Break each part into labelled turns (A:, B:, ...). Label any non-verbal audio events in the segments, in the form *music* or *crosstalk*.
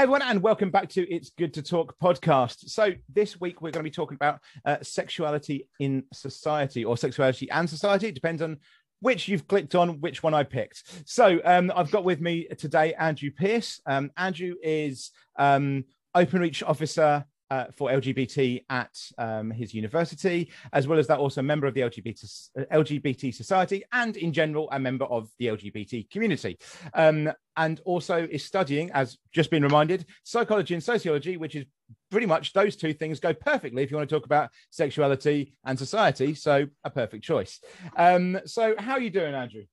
A: Everyone, and welcome back to It's Good to Talk podcast. So, this week we're going to be talking about uh, sexuality in society or sexuality and society. It depends on which you've clicked on, which one I picked. So, um, I've got with me today Andrew Pearce. Um, Andrew is um, Open Reach officer uh, for LGBT at um, his university, as well as that, also a member of the LGBT, LGBT Society and, in general, a member of the LGBT community. Um, and also is studying, as just been reminded, psychology and sociology, which is pretty much those two things go perfectly if you want to talk about sexuality and society. So, a perfect choice. Um, so, how are you doing, Andrew?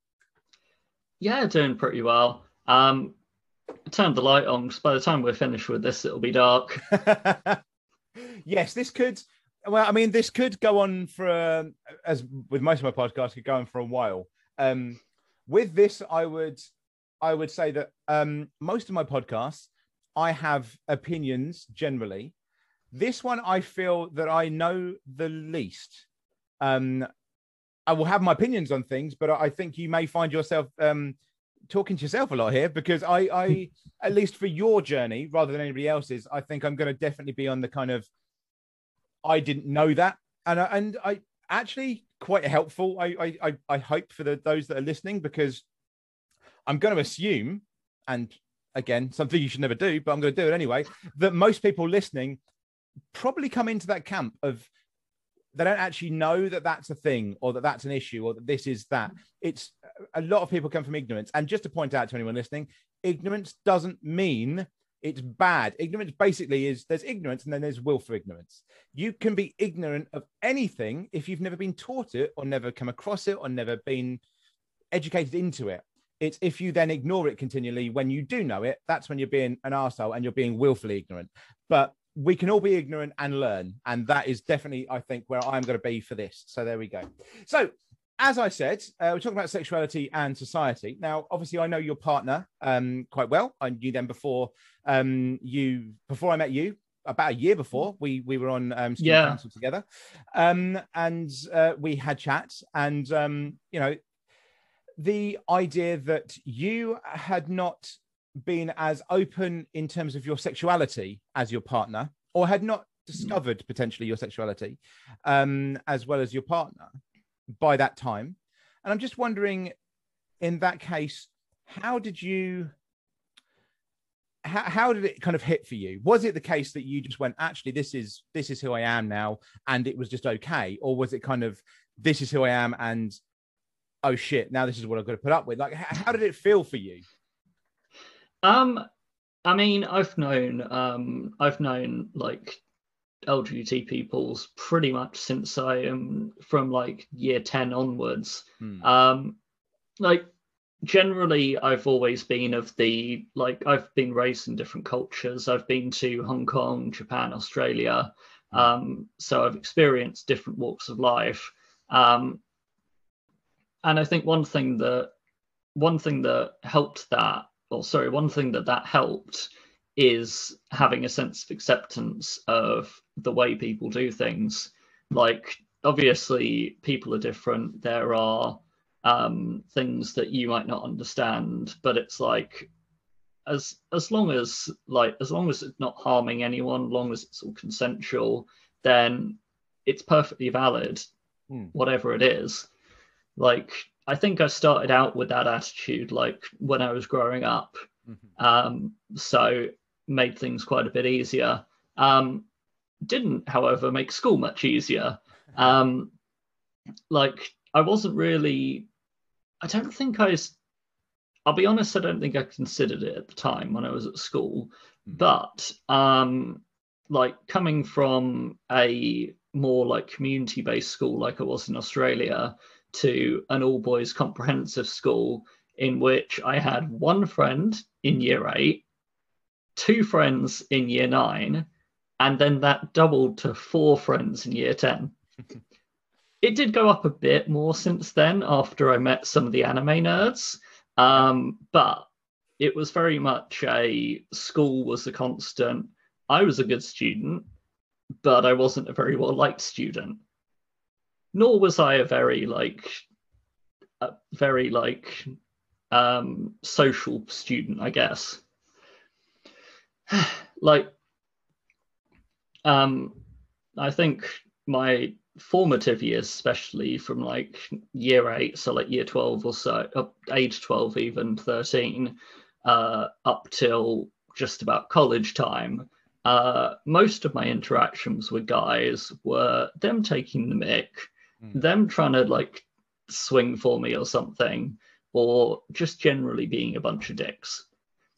B: Yeah, doing pretty well. Um, turn the light on because by the time we're finished with this, it'll be dark. *laughs*
A: yes, this could. Well, I mean, this could go on for uh, as with most of my podcasts, could go on for a while. Um, with this, I would, I would say that um, most of my podcasts, I have opinions generally. This one, I feel that I know the least. Um, I will have my opinions on things, but I think you may find yourself um, talking to yourself a lot here because I, I *laughs* at least for your journey rather than anybody else's, I think I'm going to definitely be on the kind of I didn't know that, and I, and I actually quite helpful. I I I hope for the those that are listening because I'm going to assume, and again, something you should never do, but I'm going to do it anyway. That most people listening probably come into that camp of they don't actually know that that's a thing or that that's an issue or that this is that. It's a lot of people come from ignorance. And just to point out to anyone listening, ignorance doesn't mean it's bad. Ignorance basically is there's ignorance and then there's willful ignorance. You can be ignorant of anything if you've never been taught it or never come across it or never been educated into it. It's if you then ignore it continually when you do know it, that's when you're being an arsehole and you're being willfully ignorant. But we can all be ignorant and learn. And that is definitely, I think, where I'm going to be for this. So there we go. So, as I said, uh, we're talking about sexuality and society. Now, obviously, I know your partner um, quite well. I knew them before um, you, before I met you, about a year before we we were on um, student yeah. council together, um, and uh, we had chats. And um, you know, the idea that you had not been as open in terms of your sexuality as your partner, or had not discovered potentially your sexuality um, as well as your partner by that time. And I'm just wondering, in that case, how did you? How, how did it kind of hit for you? Was it the case that you just went, actually, this is this is who I am now, and it was just okay, or was it kind of this is who I am, and oh shit, now this is what I've got to put up with? Like, how did it feel for you?
B: Um, I mean, I've known, um, I've known like LGBT peoples pretty much since I am from like year ten onwards. Hmm. Um, like generally, I've always been of the like I've been raised in different cultures. I've been to Hong Kong, Japan, Australia. Hmm. Um, so I've experienced different walks of life. Um, and I think one thing that one thing that helped that well, sorry, one thing that that helped is having a sense of acceptance of the way people do things. Like, obviously, people are different. There are um, things that you might not understand, but it's like, as as long as like as long as it's not harming anyone, long as it's all consensual, then it's perfectly valid, hmm. whatever it is. Like I think I started out with that attitude like when I was growing up. Mm-hmm. Um, so made things quite a bit easier. Um, didn't, however, make school much easier. Um, like I wasn't really. I don't think I. I'll be honest. I don't think I considered it at the time when I was at school. Mm-hmm. But um, like coming from a more like community-based school, like I was in Australia, to an all boys comprehensive school in which I had one friend in year eight, two friends in year nine, and then that doubled to four friends in year 10. *laughs* it did go up a bit more since then after I met some of the anime nerds, um, but it was very much a school was a constant. I was a good student, but I wasn't a very well liked student nor was I a very like a very like um, social student, I guess. *sighs* like um i think my formative years especially from like year 8 so like year 12 or so up age 12 even 13 uh up till just about college time uh most of my interactions with guys were them taking the mic
A: Mm.
B: them trying to like swing for me or something or just generally being a bunch of dicks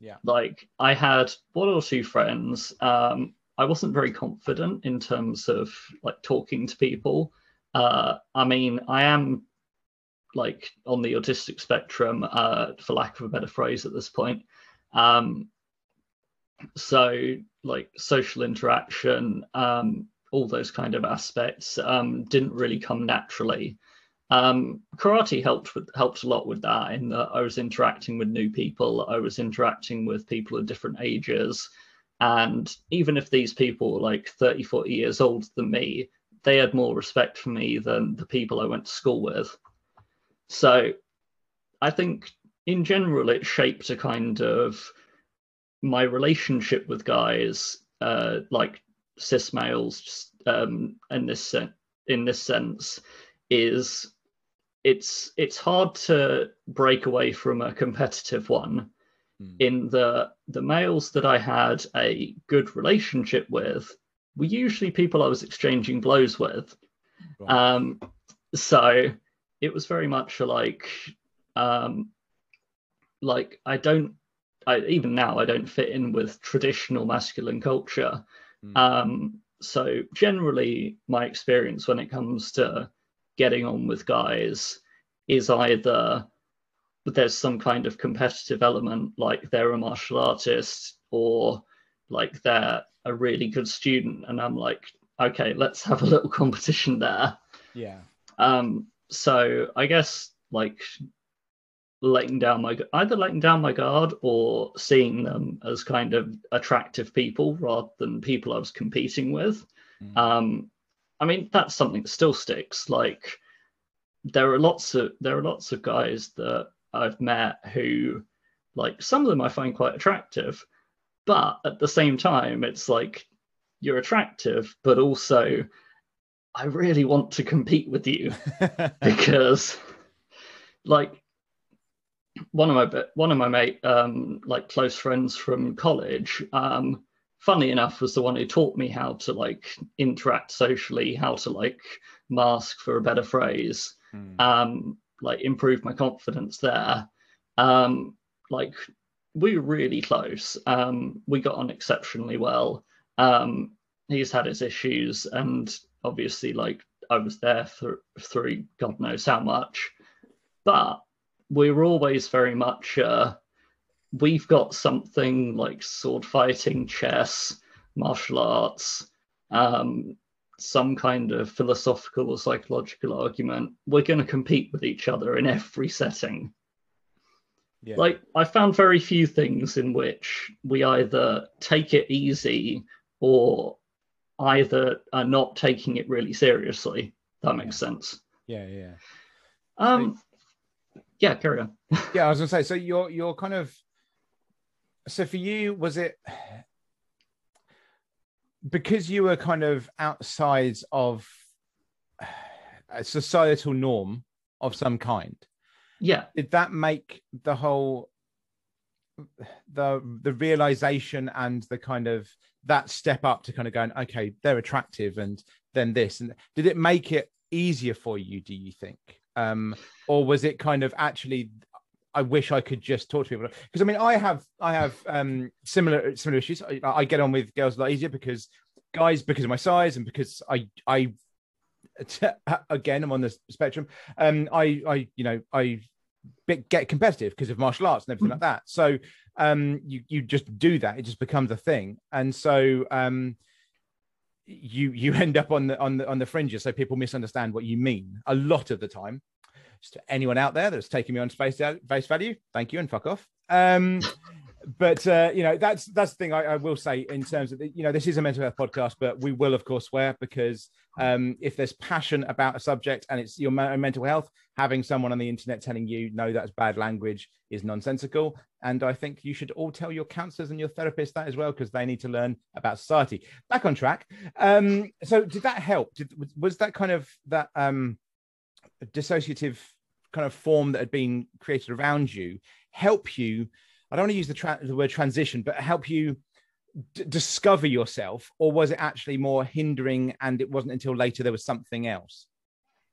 A: Yeah.
B: like i had one or two friends. Um i wasn't very confident in terms of like talking to people. Uh i mean i am like on the autistic spectrum uh for lack of a better phrase at this point. Um so like social interaction um all those kind of aspects um didn't really come naturally um karate helped with helped a lot with that in that i was interacting with new people i was interacting with people of different ages and even if these people were like 30 40 years older than me they had more respect for me than the people i went to school with. So i think in general it shaped a kind of my relationship with guys uh like cis males um in this in this sense is it's it's hard to break away from a competitive one
A: Mm.
B: in the the males that I had a good relationship with were usually people I was exchanging blows with.
A: Right.
B: Um, so it was very much like um, like I don't I even now I don't fit in with traditional masculine culture.
A: Mm.
B: Um, so generally my experience when it comes to getting on with guys is either there's some kind of competitive element like they're a martial artist or like they're a really good student and i'm like okay let's have a little *laughs* competition there
A: yeah.
B: um so i guess like letting down my either letting down my guard or seeing them as kind of attractive people rather than people i was competing with
A: Mm.
B: um i mean that's something that still sticks. Like there are lots of there are lots of guys that i've met who like some of them i find quite attractive but at the same time it's like you're attractive but also i really want to compete with you. *laughs* Because like one of my one of my mate um like close friends from college um funny enough was the one who taught me how to like interact socially how to like mask for a better phrase
A: Mm.
B: um like improve my confidence there. Um like we were really close. Um we got on exceptionally well. Um he's had his issues and obviously like i was there for through god knows how much. But we were always very much uh we've got something like sword fighting chess martial arts um some kind of philosophical or psychological argument we're going to compete with each other in every setting
A: yeah.
B: like i found very few things in which we either take it easy or either are not taking it really seriously that makes sense
A: yeah, yeah.
B: um yeah carry on *laughs*
A: Yeah, I was gonna say. So you're you're kind of. So for you, was it because you were kind of outside of a societal norm of some kind?
B: yeah
A: Did that make the whole the the realization and the kind of that step up to kind of going, okay, they're attractive, and then this, and did it make it easier for you? Do you think, um, or was it kind of actually? I wish I could just talk to people because I mean I have I have um, similar similar issues. I, I get on with girls a lot easier because guys because of my size and because I I *laughs* again I'm on the spectrum. Um, I I you know I bit- get competitive because of martial arts and everything like that. So um, you you just do that. It just becomes a thing, and so um, you you *laughs* end up on the on the on the fringes. So people misunderstand what you mean a lot of the time. Just to anyone out there that's taking me on space face value, thank you and fuck off. Um, but uh, you know that's that's the thing I, I, will say in terms of the, you know this is a mental health podcast, but we will of course swear because um, if there's passion about a subject and it's your mental health, having someone on the internet telling you no that's bad language is nonsensical. And I think you should all tell your counselors and your therapists that as well because they need to learn about society. Back on track. Um, so did that help? Did, was that kind of that um, dissociative kind of form that had been created around you help you? I don't want to use the, tra- the word transition, but help you d- discover yourself, or was it actually more hindering and it wasn't until later there was something else?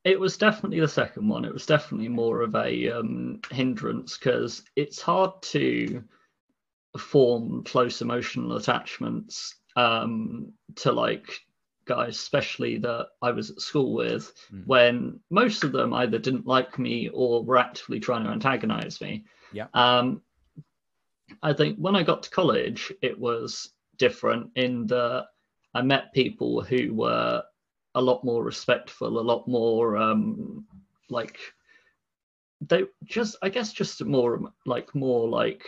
B: It was definitely the second one. It was definitely more of a um, hindrance because it's hard to form close emotional attachments um, to like guys, especially that I was at school with, mm. when most of them either didn't like me or were actively trying to antagonize me.
A: Yeah.
B: Um, I think when I got to college, it was different in that I met people who were a lot more respectful, a lot more um, like they just, I guess, just more like more like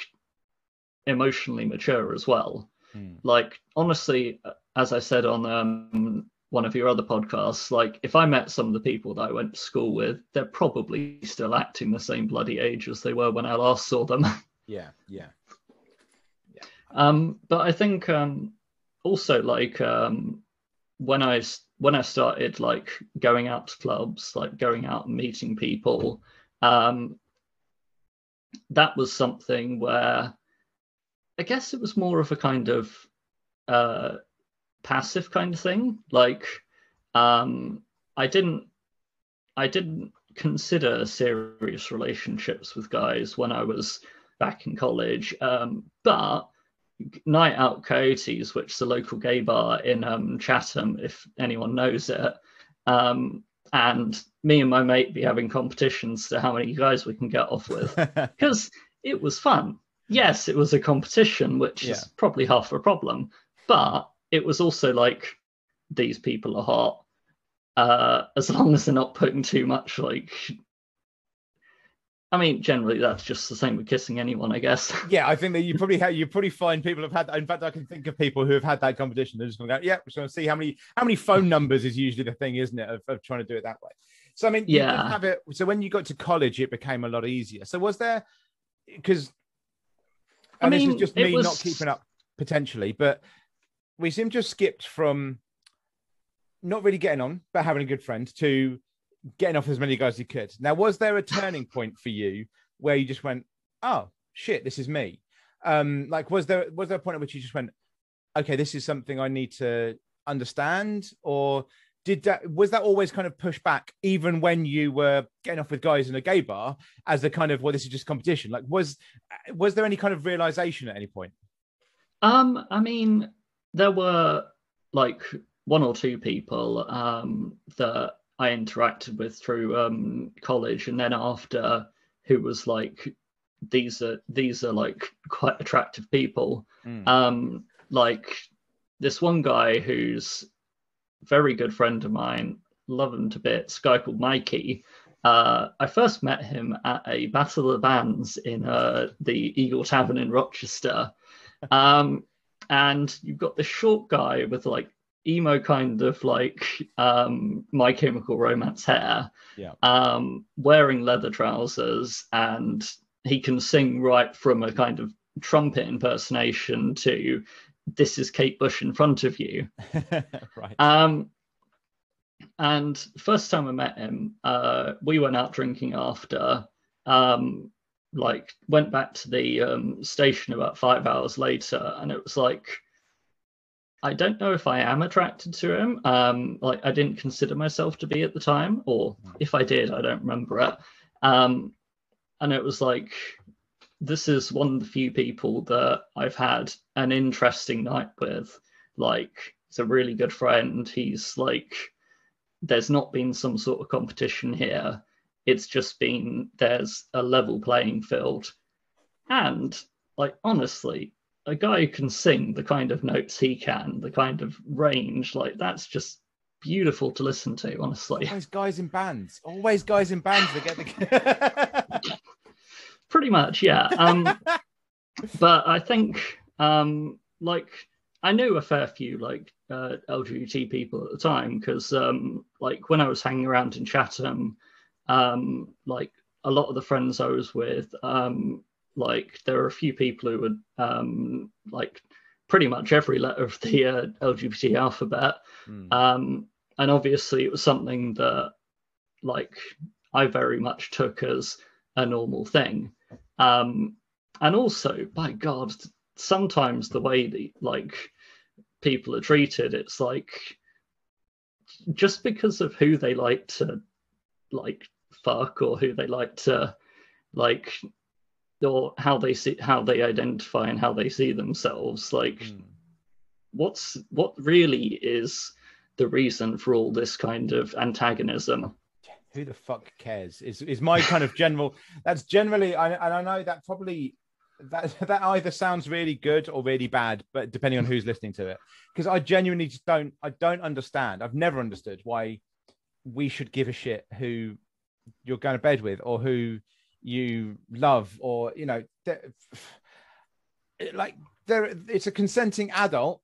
B: emotionally mature as well. Hmm. Like honestly, as I said on um, one of your other podcasts, like if I met some of the people that I went to school with, they're probably still acting the same bloody age as they were when I last saw them. *laughs*
A: Yeah, yeah.
B: Um, but I think um, also like um, when I when I started like going out to clubs, like going out and meeting people, um, that was something where I guess it was more of a kind of uh, passive kind of thing. Like um, I didn't I didn't consider serious relationships with guys when I was back in college, um, but Night Out Coyotes, which is a local gay bar in um, Chatham, if anyone knows it. Um, and me and my mate be having competitions to how many guys we can get off with *laughs* because it was fun. Yes, it was a competition, which yeah. is probably half a problem, but it was also like these people are hot. Uh, as long as they're not putting too much like I mean, generally that's just the same with kissing anyone, I guess. *laughs*
A: Yeah, I think that you probably have, you probably find people have had. That. In fact, I can think of people who have had that competition. They're just going to go, yeah, we're going to see how many how many phone *laughs* numbers is usually the thing, isn't it, of, of trying to do it that way. So I mean,
B: yeah,
A: have it. So when you got to college, it became a lot easier. So was there because I mean, this is just me was... not keeping up potentially, but we seem to have skipped from not really getting on, but having a good friend to getting off as many guys as you could. Now, was there a turning point for you where you just went, "Oh shit, this is me"? Um, like, was there was there a point at which you just went, "Okay, this is something I need to understand," or did that was that always kind of pushed back even when you were getting off with guys in a gay bar as a kind of well this is just competition like was was there any kind of realization at any point
B: um i mean there were like one or two people um that I interacted with through um, college, and then after, who was like, these are these are like quite attractive people. Mm. Um, like this one guy who's very good friend of mine, love him to bits, guy called Mikey. Uh, I first met him at a Battle of the Bands in uh, the Eagle Tavern in Rochester. *laughs* Um, and you've got this short guy with like emo kind of like um, My Chemical Romance hair,
A: yeah.
B: um, wearing leather trousers, and he can sing right from a kind of trumpet impersonation to "This is Kate Bush in front of you." *laughs*
A: right.
B: Um, and first time I met him, uh, we went out drinking after. Um, like went back to the um, station about five hours later, and it was like I don't know if I am attracted to him. Um, like I didn't consider myself to be at the time, or hmm. if I did, I don't remember it. Um, and it was like, this is one of the few people that I've had an interesting night with. Like, he's a really good friend. He's like, there's not been some sort of competition here. It's just been there's a level playing field. And like honestly, a guy who can sing the kind of notes he can, the kind of range, like that's just beautiful to listen to, honestly.
A: Always guys in bands. Always guys in bands that get the *laughs* *laughs*
B: pretty much, yeah. Um *laughs* but I think um, like I knew a fair few like uh, LGBT people at the time because um, like when I was hanging around in Chatham, um, like a lot of the friends I was with, um, like there were a few people who would um, like pretty much every letter of the uh, LGBT alphabet, mm. um, and obviously it was something that like I very much took as a normal thing, um, and also by God, sometimes the way that like people are treated, it's like just because of who they like to like fuck or who they like to like or how they see how they identify and how they see themselves like mm. what's what really is the reason for all this kind of antagonism
A: who the fuck cares is is my kind of general that's generally I, and i know that probably that that either sounds really good or really bad but depending on who's listening to it. Because i genuinely just don't i don't understand. I've never understood why we should give a shit who you're going to bed with or who you love or you know like there it's a consenting adult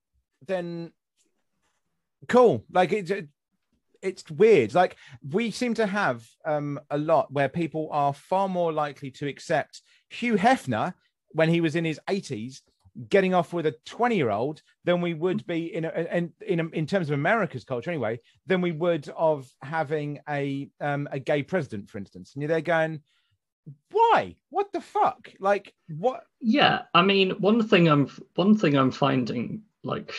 A: then cool. Like it's it's weird. Like we seem to have um a lot where people are far more likely to accept hugh hefner when he was in his 80s getting off with a 20 year old than we would be in a, in in, a, in terms of America's culture anyway than we would of having a um, a gay president for instance. And there going why? What the fuck? Like what?
B: Yeah i mean one thing i'm one thing i'm finding like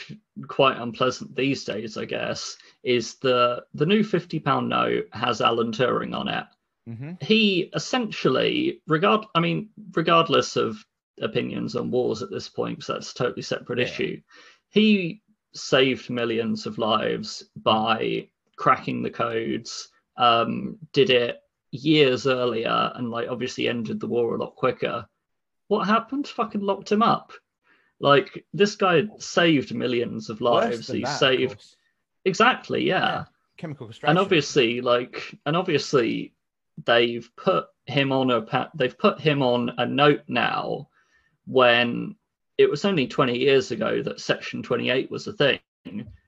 B: quite unpleasant these days i guess is the the new 50 pound note has alan turing on it mm-hmm. he essentially regard i mean regardless of opinions on wars at this point because that's a totally separate yeah. issue he saved millions of lives by cracking the codes um, did it years earlier and like obviously ended the war a lot quicker. What happened? Fucking locked him up. Like this guy saved millions of lives. He that, saved exactly, yeah. yeah.
A: Chemical
B: And obviously, like, and obviously, they've put him on a pat. They've put him on a note now, when it was only 20 years ago that Section 28 was a thing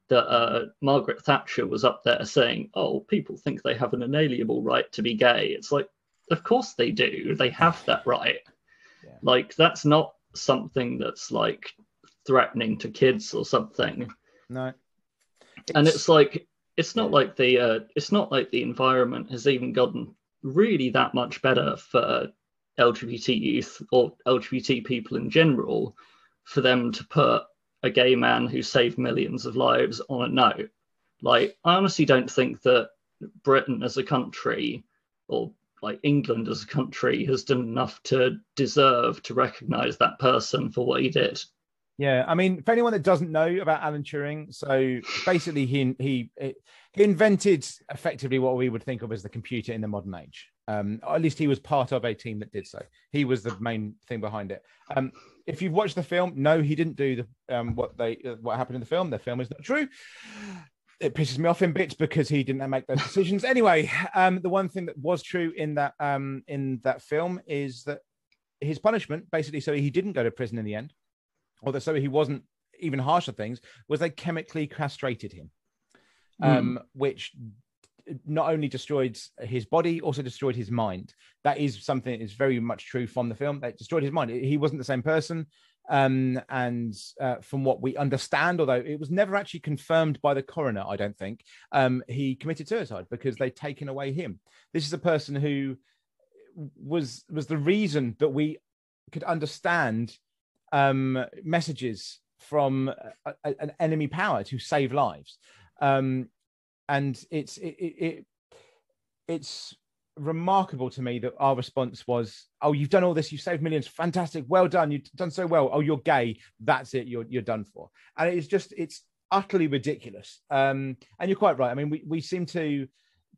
B: that uh, Margaret Thatcher was up there saying, "Oh, people think they have an inalienable right to be gay." It's like, of course they do. They have that right. Yeah. Like that's not something that's like threatening to kids or something.
A: No.
B: It's... And it's like it's not like the uh, it's not like the environment has even gotten really that much better for LGBT youth or LGBT people in general for them to put a gay man who saved millions of lives on a note. Like, I honestly don't think that Britain as a country or like England as a country has done enough to deserve to recognize that person for what he did.
A: Yeah, I mean, for anyone that doesn't know about Alan Turing, so basically he he he invented effectively what we would think of as the computer in the modern age. Um, at least he was part of a team that did so. He was the main thing behind it. Um, if you've watched the film, no, he didn't do the um, what they what happened in the film. The film is not true. It pisses me off in bits because he didn't make those decisions. *laughs* anyway, um, the one thing that was true in that um, in that film is that his punishment, basically, so he didn't go to prison in the end, or that so he wasn't even harsher things, was they chemically castrated him, mm. which not only destroyed his body, also destroyed his mind. That is something that is very much true from the film. That destroyed his mind. He wasn't the same person. Um, and uh, from what we understand, although it was never actually confirmed by the coroner, I don't think, um, he committed suicide because they'd taken away him. This is a person who was was the reason that we could understand um, messages from a, a, an enemy power to save lives. Um, and it's it, it, it it's remarkable to me that our response was, "Oh, you've done all this. You've saved millions. Fantastic. Well done. You've done so well. Oh, you're gay. That's it. You're you're done for." And it's just it's utterly ridiculous. Um, and you're quite right. I mean, we we seem to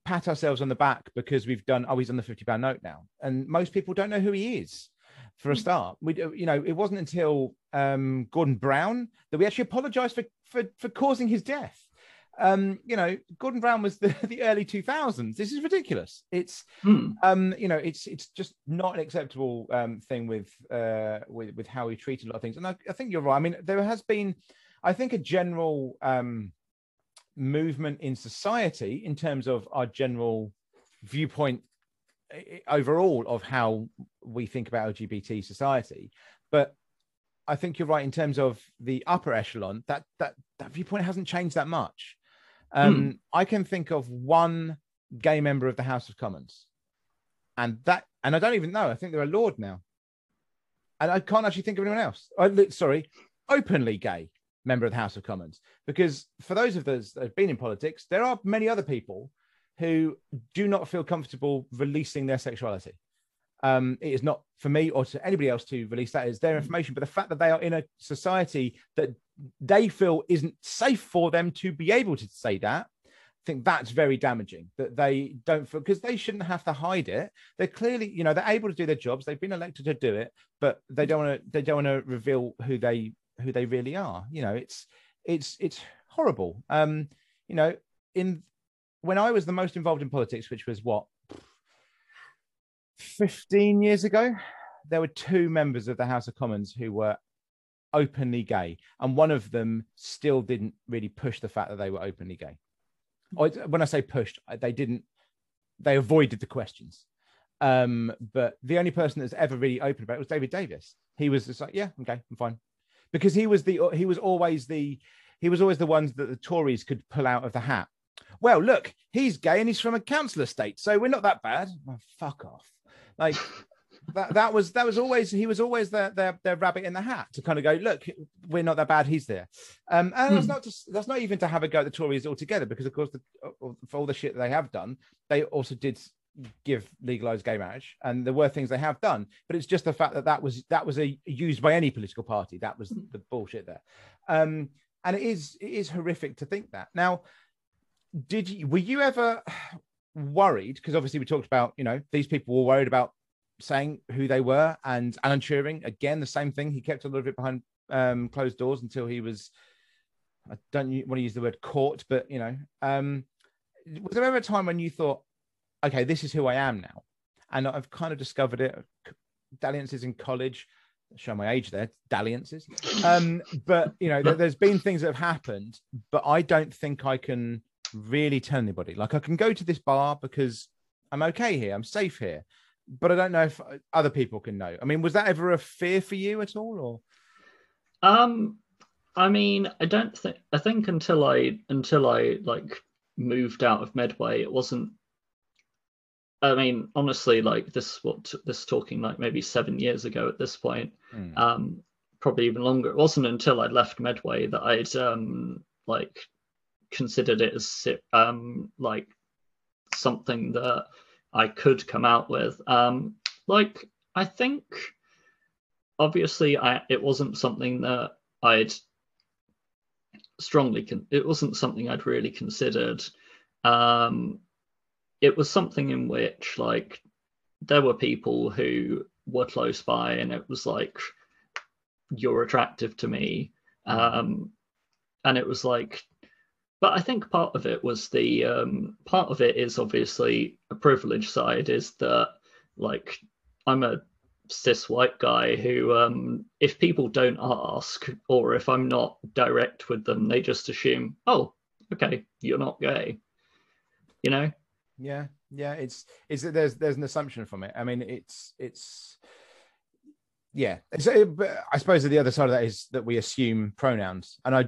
A: pat ourselves on the back because we've done. Oh, he's on the fifty pound note now, and most people don't know who he is. For a mm. start, we you know it wasn't until um, Gordon Brown that we actually apologized for for for causing his death Um, you know, Gordon Brown was the, *laughs* the early 2000s. This is ridiculous. It's,
B: Hmm.
A: um, you know, it's it's just not an acceptable um, thing with uh, with with how we treat a lot of things. And I, I think you're right. I mean, there has been, I think, a general um, movement in society in terms of our general viewpoint i- i- overall of how we think about LGBT society. But I think you're right in terms of the upper echelon. That that that viewpoint hasn't changed that much. Um, I can think of one gay member of the House of Commons, and that, and I don't even know. I think they're a lord now, and I can't actually think of anyone else. Li- sorry, openly gay member of the House of Commons. Because for those of us that have been in politics, there are many other people who do not feel comfortable releasing their sexuality. Um, it is not for me or to anybody else to release that. It's their information. But the fact that they are in a society that they feel isn't safe for them to be able to say that, I think that's very damaging. That they don't feel because they shouldn't have to hide it. They're clearly, you know, they're able to do their jobs. They've been elected to do it, but they don't want to. They don't want to reveal who they who they really are. You know, it's it's it's horrible. Um, you know, in when I was the most involved in politics, which was what 15 years ago, there were two members of the House of Commons who were openly gay, and one of them still didn't really push the fact that they were openly gay. When I say pushed, they didn't. They avoided the questions. Um, but the only person that's ever really open about it was David Davis. He was just like, "Yeah, okay, I'm fine," because he was the he was always the he was always the ones that the Tories could pull out of the hat. Well, look, he's gay and he's from a council estate, so we're not that bad. Fuck off. Like that, that was that was always he was always their, their their rabbit in the hat to kind of go, look, we're not that bad, he's there. Um, and that's
B: Hmm.
A: not just that's not even to have a go at the Tories altogether, because of course the, for all the shit they have done, they also did give legalized gay marriage and there were things they have done but it's just the fact that that was that was a used by any political party that was the bullshit there um and it is it is horrific to think that now did you were you ever worried because obviously we talked about you know these people were worried about saying who they were and alan turing again the same thing. He kept a little bit behind um closed doors until he was i don't want to use the word caught but you know um was there ever a time when you thought okay this is who i am now and i've kind of discovered it dalliances in college show my age there dalliances um but you know there, there's been things that have happened but i don't think i can really tell anybody like i can go to this bar because i'm okay here i'm safe here but i don't know if other people can know i mean was that ever a fear for you at all or
B: Um, I mean, I don't think I think until I until I like moved out of Medway, it wasn't. I mean, honestly, like this, what this talking like maybe seven years ago at this point,
A: Hmm.
B: um, probably even longer. It wasn't until I left Medway that I'd um like considered it as um like something that I could come out with. Um, like I think obviously I it wasn't something that I'd strongly con- it wasn't something I'd really considered. Um, it was something in which like there were people who were close by and it was like you're attractive to me um and it was like but i think part of it was the um part of it is obviously a privilege side is that like i'm a cis white guy who um if people don't ask or if i'm not direct with them they just assume oh okay you're not gay you know?
A: Yeah yeah it's that there's there's an assumption from it. I mean it's it's yeah so i suppose the other side of that is that we assume pronouns and i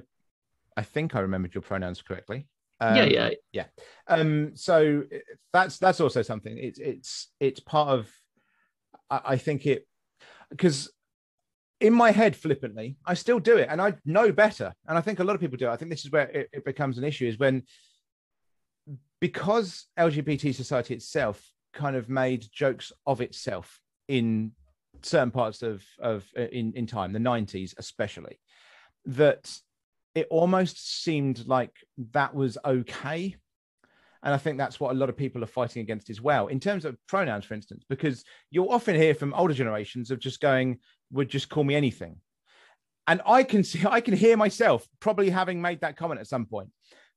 A: i think i remembered your pronouns correctly. Um,
B: yeah. yeah.
A: Um so that's that's also something. It's it's it's part of i, I think it because in my head flippantly i still do it and i know better and i think a lot of people do. I think this is where it, it becomes an issue is when because lgbt society itself kind of made jokes of itself in certain parts of of in in time the 90s especially that it almost seemed like that was okay and I think that's what a lot of people are fighting against as well, in terms of pronouns, for instance, because you'll often hear from older generations of just going, would just call me anything. And I can *laughs* see, I can hear myself probably having made that comment at some point.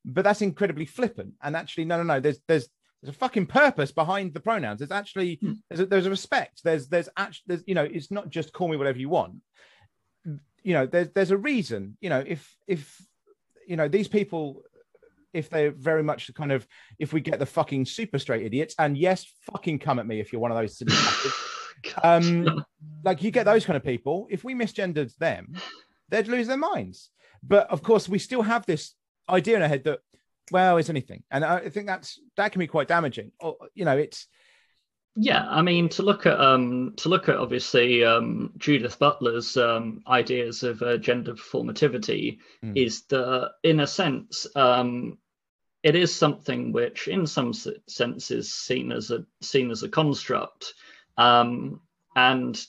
A: but that's incredibly flippant. And actually, no, no, no. There's there's there's a fucking purpose behind the pronouns. There's actually
B: Hmm.
A: there's a, there's a respect. There's there's actually there's you know it's not just call me whatever you want. You know there's there's a reason. You know if if you know these people if they're very much the kind of if we get the fucking super straight idiots and yes fucking come at me if you're one of those silly *laughs* um like you get those kind of people if we misgendered them they'd lose their minds. But of course we still have this idea in our head that well it's anything. And i think that's that can be quite damaging. Or you know it's
B: Yeah, I mean to look at um to look at obviously um Judith Butler's um ideas of uh, gender performativity
A: Mm.
B: is that in a sense um it is something which in some sense is seen as a seen as a construct um and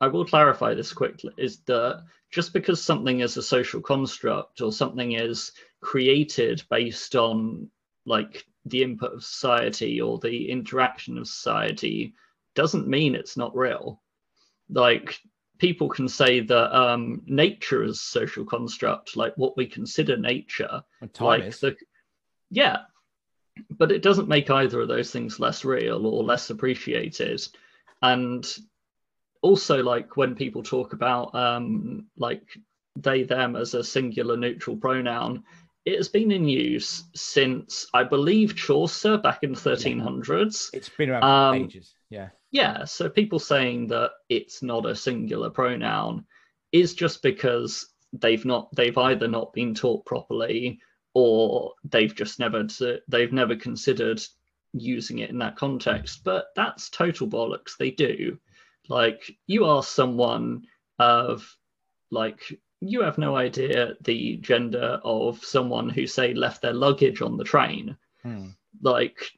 B: I will clarify this quickly is that just because something is a social construct or something is created based on like the input of society or the interaction of society doesn't mean it's not real. Like people can say that um, nature is social construct, like what we consider nature, like the yeah, but it doesn't make either of those things less real or less appreciated. And also, like when people talk about um, like they them as a singular neutral pronoun, it has been in use since I believe Chaucer back in the 1300s.
A: it's been around for
B: um,
A: ages yeah
B: Yeah, so people saying that it's not a singular pronoun is just because they've not they've either not been taught properly or they've just never they've never considered using it in that context. But that's total bollocks. They do. Like you ask someone of like you have no idea the gender of someone who say left their luggage on the train
A: Hmm.
B: like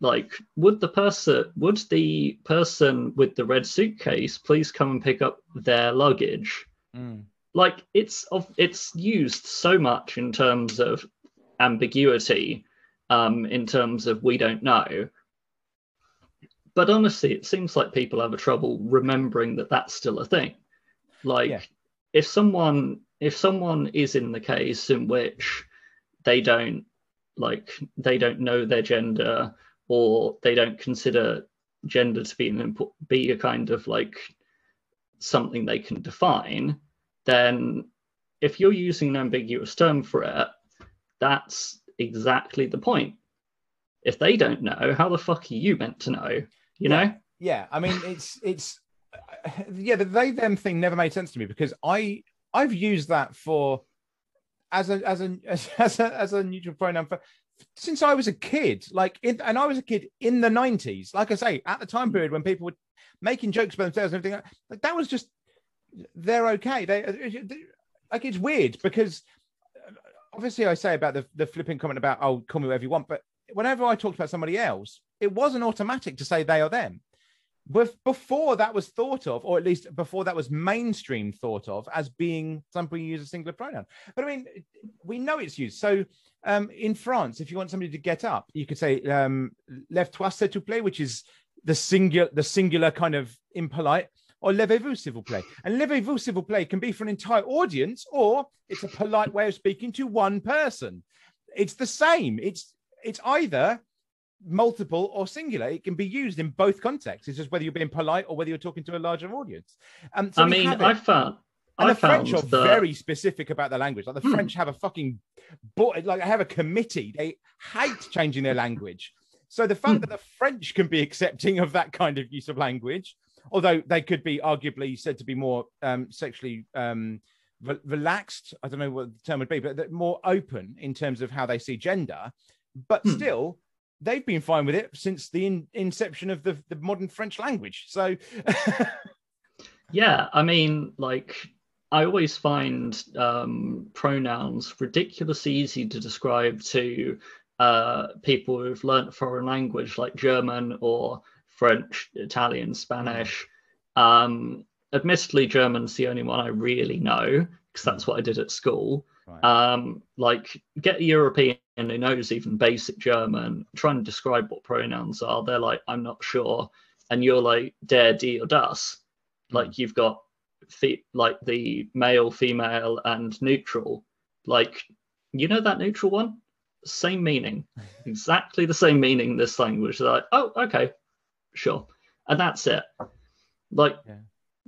B: like would the person would the person with the red suitcase please come and pick up their luggage
A: Hmm.
B: like it's of it's used so much in terms of ambiguity um in terms of we don't know but honestly it seems like people have a trouble remembering that that's still a thing like
A: Yeah.
B: If someone if someone is in the case in which they don't like they don't know their gender or they don't consider gender to be an impo- be a kind of like something they can define then if you're using an ambiguous term for it that's exactly the point. If they don't know how the fuck are you meant to know? You
A: Yeah.
B: know?
A: Yeah. I mean it's it's *laughs* yeah the they them thing never made sense to me because i i've used that for as a *laughs* as a as, a as a neutral pronoun for since i was a kid like in, and i was a kid in the 90s like i say at the time period when people were making jokes about themselves and everything like that was just they're okay. They like it's weird because obviously i say about the the flipping comment about oh call me whatever you want but whenever i talked about somebody else it wasn't automatic to say they or them Bef- before that was thought of, or at least before that was mainstream thought of as being somebody who use a singular pronoun. But I mean, we know it's used. So um, in France, if you want somebody to get up, you could say um, "lève-toi s'il te plaît," which is the singular, the singular kind of impolite, or "levez-vous s'il vous plaît." And "levez-vous s'il vous plaît" can be for an entire audience, or it's a polite way of speaking to one person. It's the same. It's it's either multiple or singular. It can be used in both contexts. It's just whether you're being polite or whether you're talking to a larger audience. Um, so
B: i mean i found
A: and
B: i
A: the French are
B: that
A: very specific about their language. Like the
B: Hmm.
A: French have a fucking board, like I have a committee. They hate changing their language. So the fact
B: Hmm.
A: that the French can be accepting of that kind of use of language, although they could be arguably said to be more um, sexually um, re- relaxed, I don't know what the term would be, but more open in terms of how they see gender. But
B: Hmm.
A: still, they've been fine with it since the in- inception of the, the modern French language. So *laughs*
B: Yeah, I mean, like, I always find um, pronouns ridiculously easy to describe to uh, people who've learnt foreign language like German or French, Italian, Spanish. Um, admittedly, German's the only one I really know because that's what I did at school.
A: Right.
B: Um, like, get a European who knows even basic German, trying to describe what pronouns are. They're like, I'm not sure. And you're like, der, die, or das like you've got fe- like the male female and neutral like you know that neutral one same meaning, *laughs* exactly the same meaning in this language. They're like, oh, okay, sure. And that's it. Like,
A: Yeah.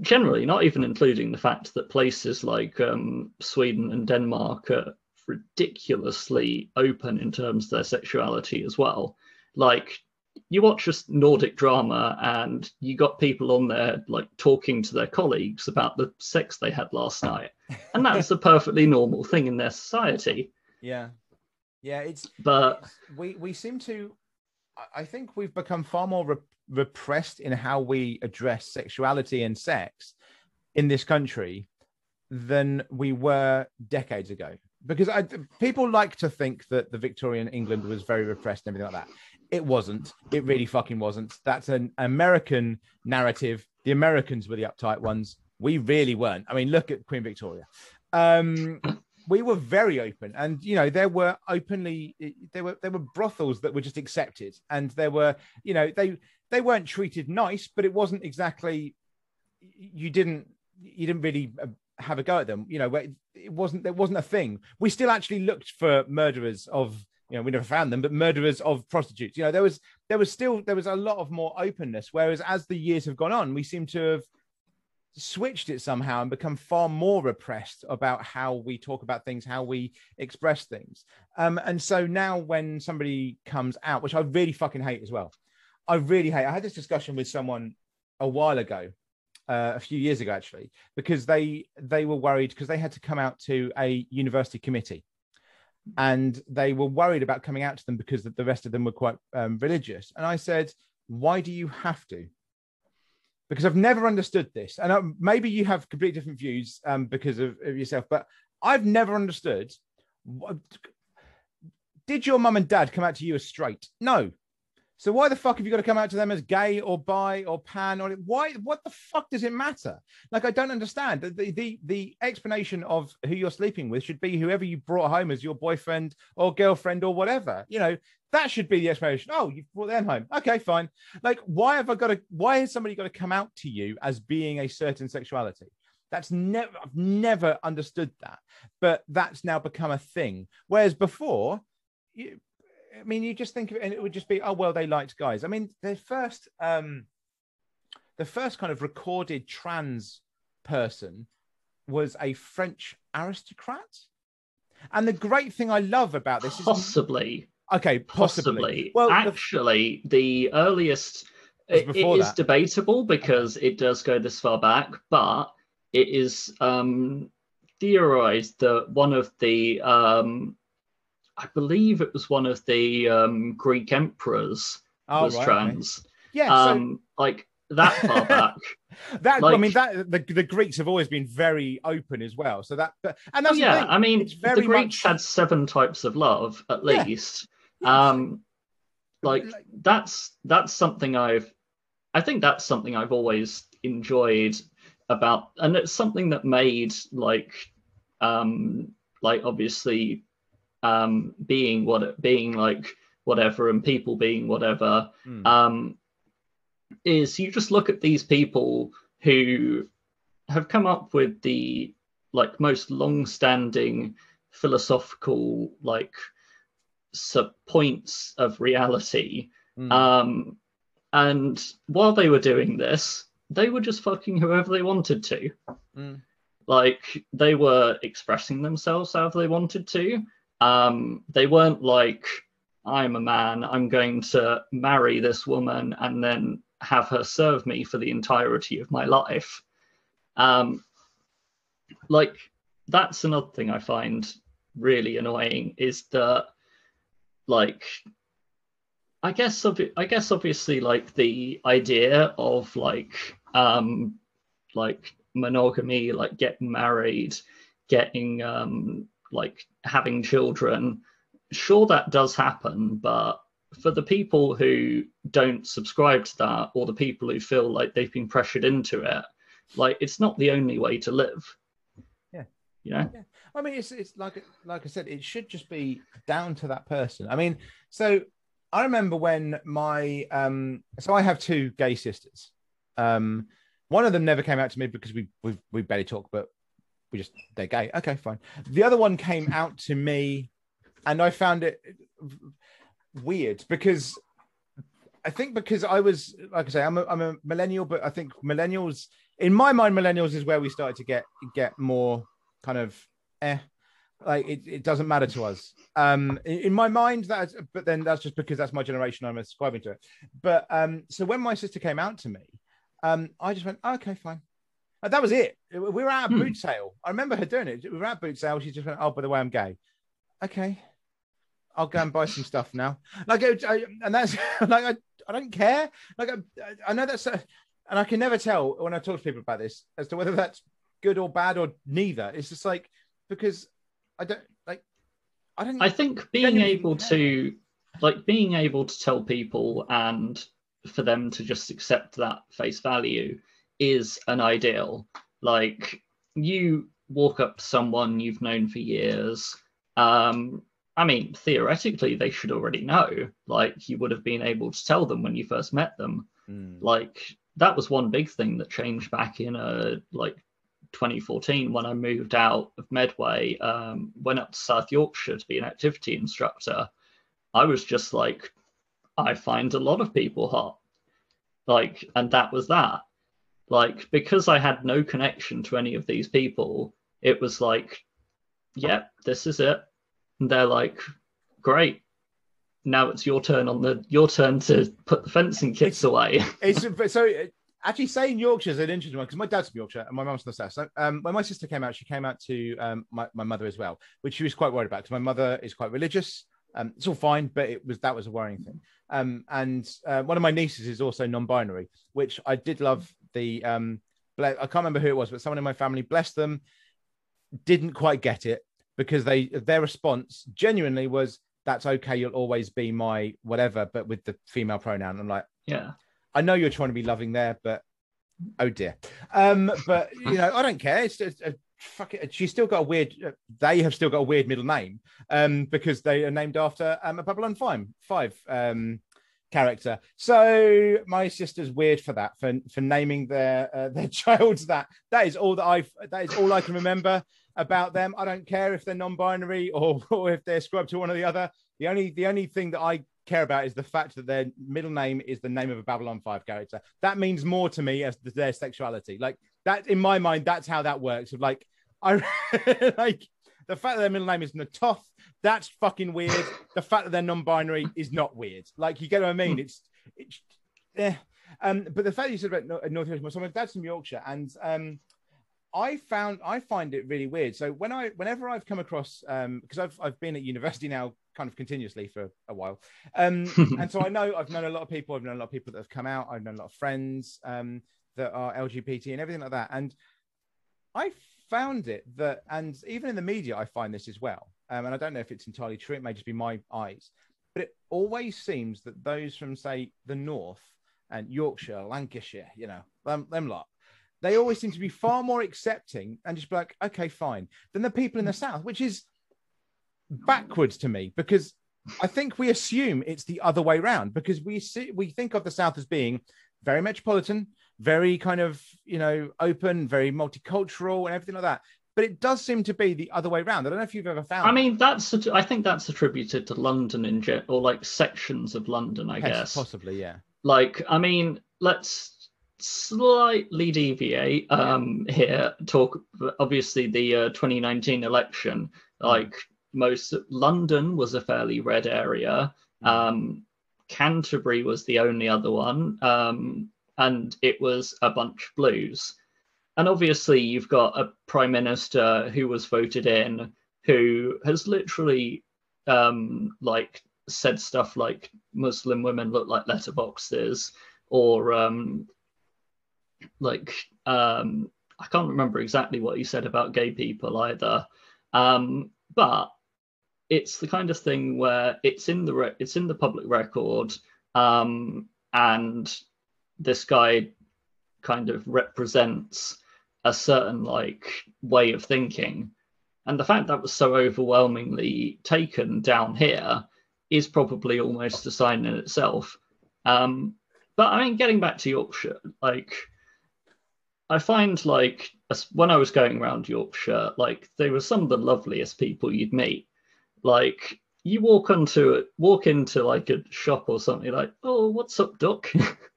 B: Generally, not even including the fact that places like um, Sweden and Denmark are ridiculously open in terms of their sexuality as well. Like, you watch a Nordic drama and you got people on there like talking to their colleagues about the sex they had last night. And that's a perfectly normal thing in their society.
A: Yeah, yeah. It's
B: But
A: we we seem to. I- think we've become far more re- repressed in how we address sexuality and sex in this country than we were decades ago. Because I, people like to think that the Victorian England was very repressed and everything like that. It wasn't. It really fucking wasn't. That's an American narrative. The Americans were the uptight ones. We really weren't. I mean, look at Queen Victoria. Um, we were very open, and you know there were openly there were there were brothels that were just accepted, and there were you know they they weren't treated nice, but it wasn't exactly you didn't you didn't really uh, have a go at them. You know, it wasn't there wasn't a thing. We still actually looked for murderers of you know we never found them, but murderers of prostitutes. You know, there was there was still there was a lot of more openness. Whereas as the years have gone on, we seem to have switched it somehow and become far more repressed about how we talk about things, how we express things. Um, and so now when somebody comes out, which I really fucking hate as well, I really hate. I had this discussion with someone a while ago, uh, a few years ago actually, because they they were worried because they had to come out to a university committee. And they were worried about coming out to them because the rest of them were quite um, religious. And I said, "Why do you have to?" Because I've never understood this, and uh, maybe you have completely different views um, because of, of yourself, but I've never understood. what- Did your mum and dad come out to you as straight? No. So why the fuck have you got to come out to them as gay or bi or pan or why? What the fuck does it matter? Like I don't understand. The the the, explanation of who you're sleeping with should be whoever you brought home as your boyfriend or girlfriend or whatever. You know that should be the explanation. Oh, you brought them home. Okay, fine like why have i got to why has somebody got to come out to you as being a certain sexuality that's never i've never understood that but that's now become a thing whereas before you, i mean you just think of it and it would just be oh well they liked guys i mean the first um the first kind of recorded trans person was a french aristocrat and the great thing i love about this is
B: possibly,
A: okay possibly,
B: possibly.
A: well
B: actually, the earliest
A: was
B: it- it is
A: that.
B: debatable because it does go this far back, but it is um, theorized that one of the, um, I believe it was one of the um, Greek emperors
A: oh,
B: was
A: right,
B: trans.
A: yeah so
B: um, like that far *laughs* back.
A: That I mean that the, the Greeks have always been very open as well. So that and that's
B: yeah. I mean,
A: it's very
B: the Greeks
A: much-
B: had seven types of love at
A: Yeah.
B: least.
A: Yes.
B: Um, like
A: Like-
B: that's that's something I've, I think that's something I've always enjoyed about, and it's something that made like, um, like obviously, um, being what being like whatever and people being whatever
A: Hmm.
B: um, is you just look at these people who have come up with the like most long-standing philosophical like sub points of reality
A: Mm.
B: um and while they were doing this they were just fucking whoever they wanted to
A: Mm.
B: like they were expressing themselves however they wanted to um they weren't like i'm a man i'm going to marry this woman and then have her serve me for the entirety of my life. Um like that's another thing i find really annoying is that like i guess i guess obviously like the idea of like um like monogamy like getting married getting um like having children sure that does happen but for the people who don't subscribe to that or the people who feel like they've been pressured into it like it's not the only way to live
A: Yeah.
B: you know Yeah.
A: I mean, it's it's like like I said, it should just be down to that person. I mean, so I remember when my um, so I have two gay sisters. Um, one of them never came out to me because we we we barely talk, but we just they're gay. Okay, fine. The other one came out to me, and I found it weird because I think because I was like I say, I'm a, I'm a millennial, but I think millennials, in my mind, millennials is where we started to get get more kind of eh, like it, it doesn't matter to us. Um, in, in my mind, that but then that's just because that's my generation. I'm ascribing to it. But um, so when my sister came out to me, um, I just went, okay, fine. And that was it. We were at a
B: Hmm.
A: boot sale. I remember her doing it. We were at boot sale. She just went, oh, by the way, I'm gay. Okay. I'll go and buy some stuff now. Like, I, and that's *laughs* like, I, I don't care. Like, I, I know that's, uh, and I can never tell when I talk to people about this as to whether that's good or bad or neither. It's just like, because I don't, like, I don't,
B: I think being able
A: care.
B: to, like, being able to tell people and for them to just accept that face value is an ideal. Like, you walk up to someone you've known for years. Um, I mean, theoretically, they should already know. Like, you would have been able to tell them when you first met them.
A: Mm.
B: Like, that was one big thing that changed back in uh, like 2014 when I moved out of Medway, um, went up to South Yorkshire to be an activity instructor. I was just like, I find a lot of people hot. Like, and that was that. Like, because I had no connection to any of these people, it was like, yep, this is it. And they're like, great. Now it's your turn on the your turn to put the fencing kits away.
A: it's so uh, actually saying Yorkshire is an interesting one because my dad's from Yorkshire and my mum's from the south. So um, when my sister came out, she came out to um, my, my mother as well, which she was quite worried about because my mother is quite religious. Um, it's all fine, but it was that was a worrying thing. Um, and uh, one of my nieces is also non-binary, which I did love. The um, ble- I can't remember who it was, but someone in my family, bless them, didn't quite get it because they their response genuinely was, "That's okay, you'll always be my whatever," but with the female pronoun. I'm like.
B: yeah.
A: I know you're trying to be loving there, but oh dear. Um, but you know, I don't care. It's just uh, fuck it. She's still got a weird. Uh, they have still got a weird middle name, um, because they are named after um, a Babylon Five Five um character. So my sister's weird for that for for naming their uh, *laughs* their child that. That is all that I that is all I can remember about them. I don't care if they're non-binary *laughs* or, or if they're scrubbed to one or the other. The only the only thing that I care about is the fact that their middle name is the name of a Babylon 5 character. That means more to me as their sexuality. Like that in my mind, that's how that works. Of like, I *laughs* like the fact that their middle name is Natoth, that's fucking weird. the fact that they're non-binary is not weird. Like you get what I mean? It's it's yeah. Um, but the fact that you said about Nor- North Yorkshire, so my dad's from Yorkshire, and um, I found I find it really weird. So when I whenever I've come across um because I've I've been at university now kind of continuously for a while. Um *laughs* and so I know I've known a lot of people, I've known a lot of people that have come out, I've known a lot of friends um that are LGBT and everything like that. And I found it that and even in the media I find this as well. Um, and I don't know if it's entirely true, it may just be my eyes, but it always seems that those from say the north and Yorkshire, Lancashire, you know, them, them lot, they always seem to be far more accepting and just be like, okay, fine, than the people in the south, which is backwards to me because I think we assume it's the other way around because we see we think of the south as being very metropolitan, very kind of you know open, very multicultural, and everything like that. But it does seem to be the other way around. I don't know if you've ever found.
B: I mean, that's I think that's attributed to London in gen- or like sections of London, I
A: Yes,
B: guess.
A: possibly, yeah.
B: Like, I mean, let's slightly deviate um here. Talk obviously the uh, 2019 election. Like most London was a fairly red area. Um, Canterbury was the only other one, um, and it was a bunch of blues. And obviously, you've got a prime minister who was voted in who has literally um, like said stuff like Muslim women look like letterboxes, or um, like um, I can't remember exactly what he said about gay people either. Um, but it's the kind of thing where it's in the re- it's in the public record, um, and this guy kind of represents a certain like way of thinking, and the fact that was so overwhelmingly taken down here is probably almost a sign in itself. Um, but I mean, getting back to Yorkshire, like I find like when I was going around Yorkshire, like they were some of the loveliest people you'd meet. Like you walk onto it, walk into like a shop or something, like, oh, what's up, Duck? *laughs*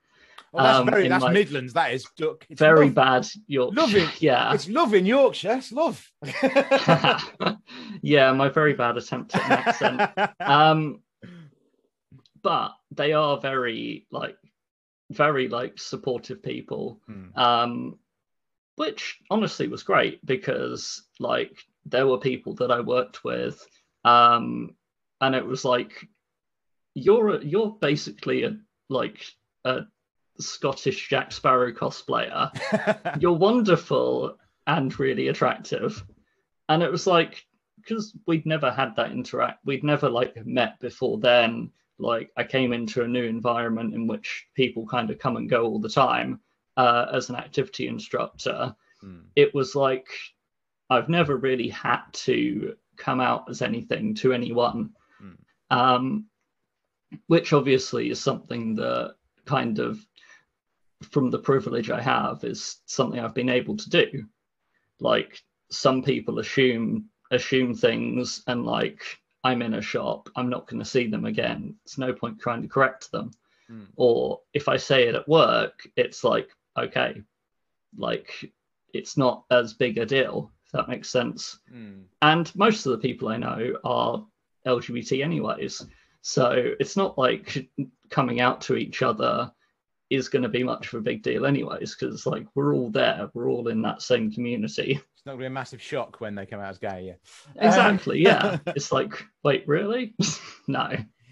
A: Well, that's
B: Um,
A: very that's
B: my-
A: Midlands. That is Duck. It's
B: Very
A: love.
B: bad. Yorkshire.
A: Love it. *laughs*
B: Yeah.
A: It's love in Yorkshire. It's love. *laughs*
B: yeah, my very bad attempt at an accent. *laughs* um but they are very like very like supportive people
A: Hmm.
B: um which honestly was great because like there were people that i worked with um and it was like you're a, you're basically a like a scottish jack sparrow cosplayer. *laughs* You're wonderful and really attractive. And it was like because we'd never had that interact we'd never like met before then. Like i came into a new environment in which people kind of come and go all the time uh, as an activity instructor.
A: Hmm.
B: it was like i've never really had to come out as anything to anyone.
A: Mm.
B: um, which obviously is something that kind of from the privilege i have is something i've been able to do. Like some people assume assume things and like i'm in a shop i'm not going to see them again. It's no point trying to correct them.
A: Mm.
B: or if i say it at work it's like okay like it's not as big a deal if that makes sense.
A: Hmm.
B: and most of the people i know are lgbt anyways. So it's not like coming out to each other is going to be much of a big deal anyways because like we're all there we're all in that same community
A: It's not going to be a massive shock when they come out as gay. Yeah.
B: exactly yeah *laughs* it's like wait really *laughs* no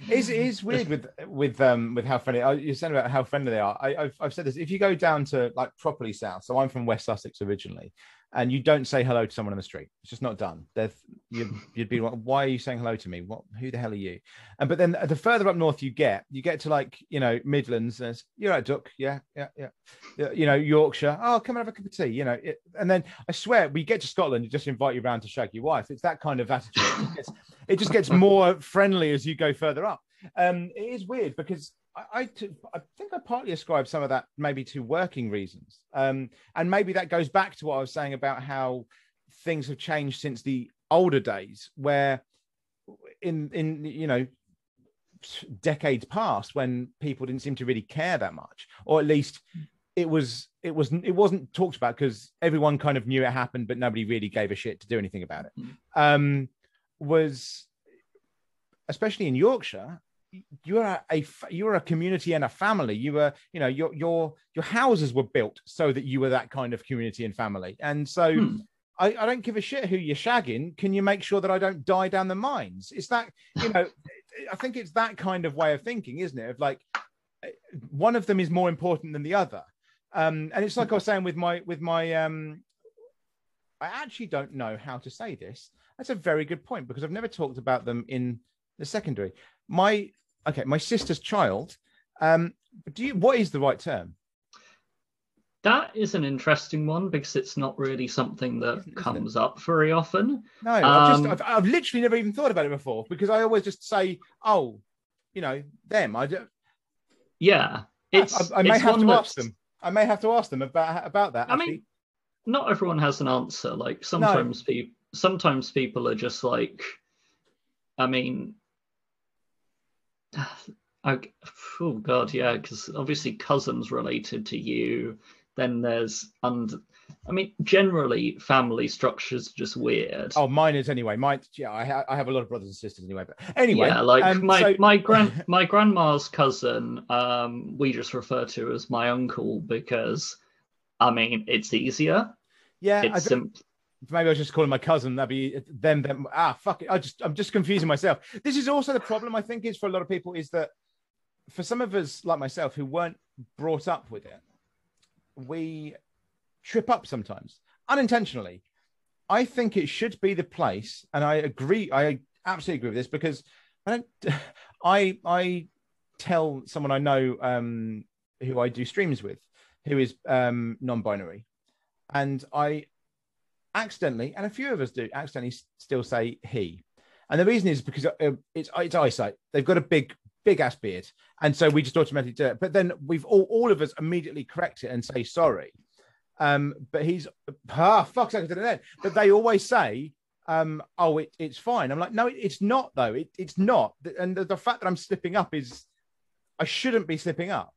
A: It's, it is weird with with um with how friendly. oh, You're saying about how friendly they are. I, I've I've said this. If you go down to like properly south, so I'm from West Sussex originally, and you don't say hello to someone on the street, it's just not done. They're, you'd, you'd be like, why are you saying hello to me? What? Who the hell are you? And but then the further up north you get, you get to like you know Midlands. And it's, You're right, Duck. Yeah, yeah, yeah. You know Yorkshire. Oh, come and have a cup of tea. You know, it, and then I swear we get to Scotland, you just invite you round to shag your wife. It's that kind of attitude. It just gets, it just gets *laughs* more friendly as you go further up. Um, it is weird because I, I, think I partly ascribe some of that maybe to working reasons. Um, and maybe that goes back to what I was saying about how things have changed since the older days, where in in you know decades past when people didn't seem to really care that much, or at least it was it was it wasn't talked about because everyone kind of knew it happened, but nobody really gave a shit to do anything about it.
B: Mhm.
A: Um, was especially in Yorkshire, you're a, a f- you're a community and a family. You were, you know, your your your houses were built so that you were that kind of community and family. And so
B: Hmm.
A: I, I don't give a shit who you're shagging. Can you make sure that I don't die down the mines? It's that, you know, I think it's that kind of way of thinking, isn't it? Of like one of them is more important than the other. Um, and it's like I was saying with my with my um I actually don't know how to say this. That's a very good point because I've never talked about them in the secondary. My okay, my sister's child. Um, do you what is the right term?
B: That is an interesting one because it's not really something that
A: Isn't- isn't
B: comes up very often.
A: No, I've just
B: Um,
A: I've, I've literally never even thought about it before because I always just say, oh, you know, them. I do,
B: Yeah, it's.
A: I, I may
B: it's
A: have to ask them. I may have to ask them about about that.
B: I
A: Actually.
B: mean, not everyone has an answer. Like sometimes people, sometimes people are just like, I mean, *sighs* I, oh god, yeah, because obviously cousins related to you. Then there's and I mean, generally family structures are just weird.
A: oh, mine is anyway. Mine, yeah, I, ha- I have a lot of brothers and sisters anyway. But anyway,
B: yeah, like
A: um,
B: my
A: so-
B: my grand *laughs* my grandma's cousin, um, we just refer to as my uncle because, I mean, it's easier.
A: yeah,
B: It's
A: don't-
B: sim-
A: maybe I was just calling my cousin. That'd be them. Them. Ah, fuck it. I just I'm just confusing myself. This is also the problem. I think is for a lot of people is that for some of us like myself who weren't brought up with it, we trip up sometimes unintentionally. I think it should be the place, and I agree. I absolutely agree with this because I don't. *laughs* I I tell someone I know um, who I do streams with, who is um, non-binary, and I accidentally, and a few of us do accidentally still say he. And the reason is because uh, it's it's eyesight. They've got a big big ass beard, and so we just automatically do it. But then we've all all of us immediately correct it and say sorry. Um, but he's ah sake, I did it. But they always say um, oh, it, it's fine. I'm like, no, it, it's not though. It, it's not. And the, the fact that I'm slipping up is, I shouldn't be slipping up.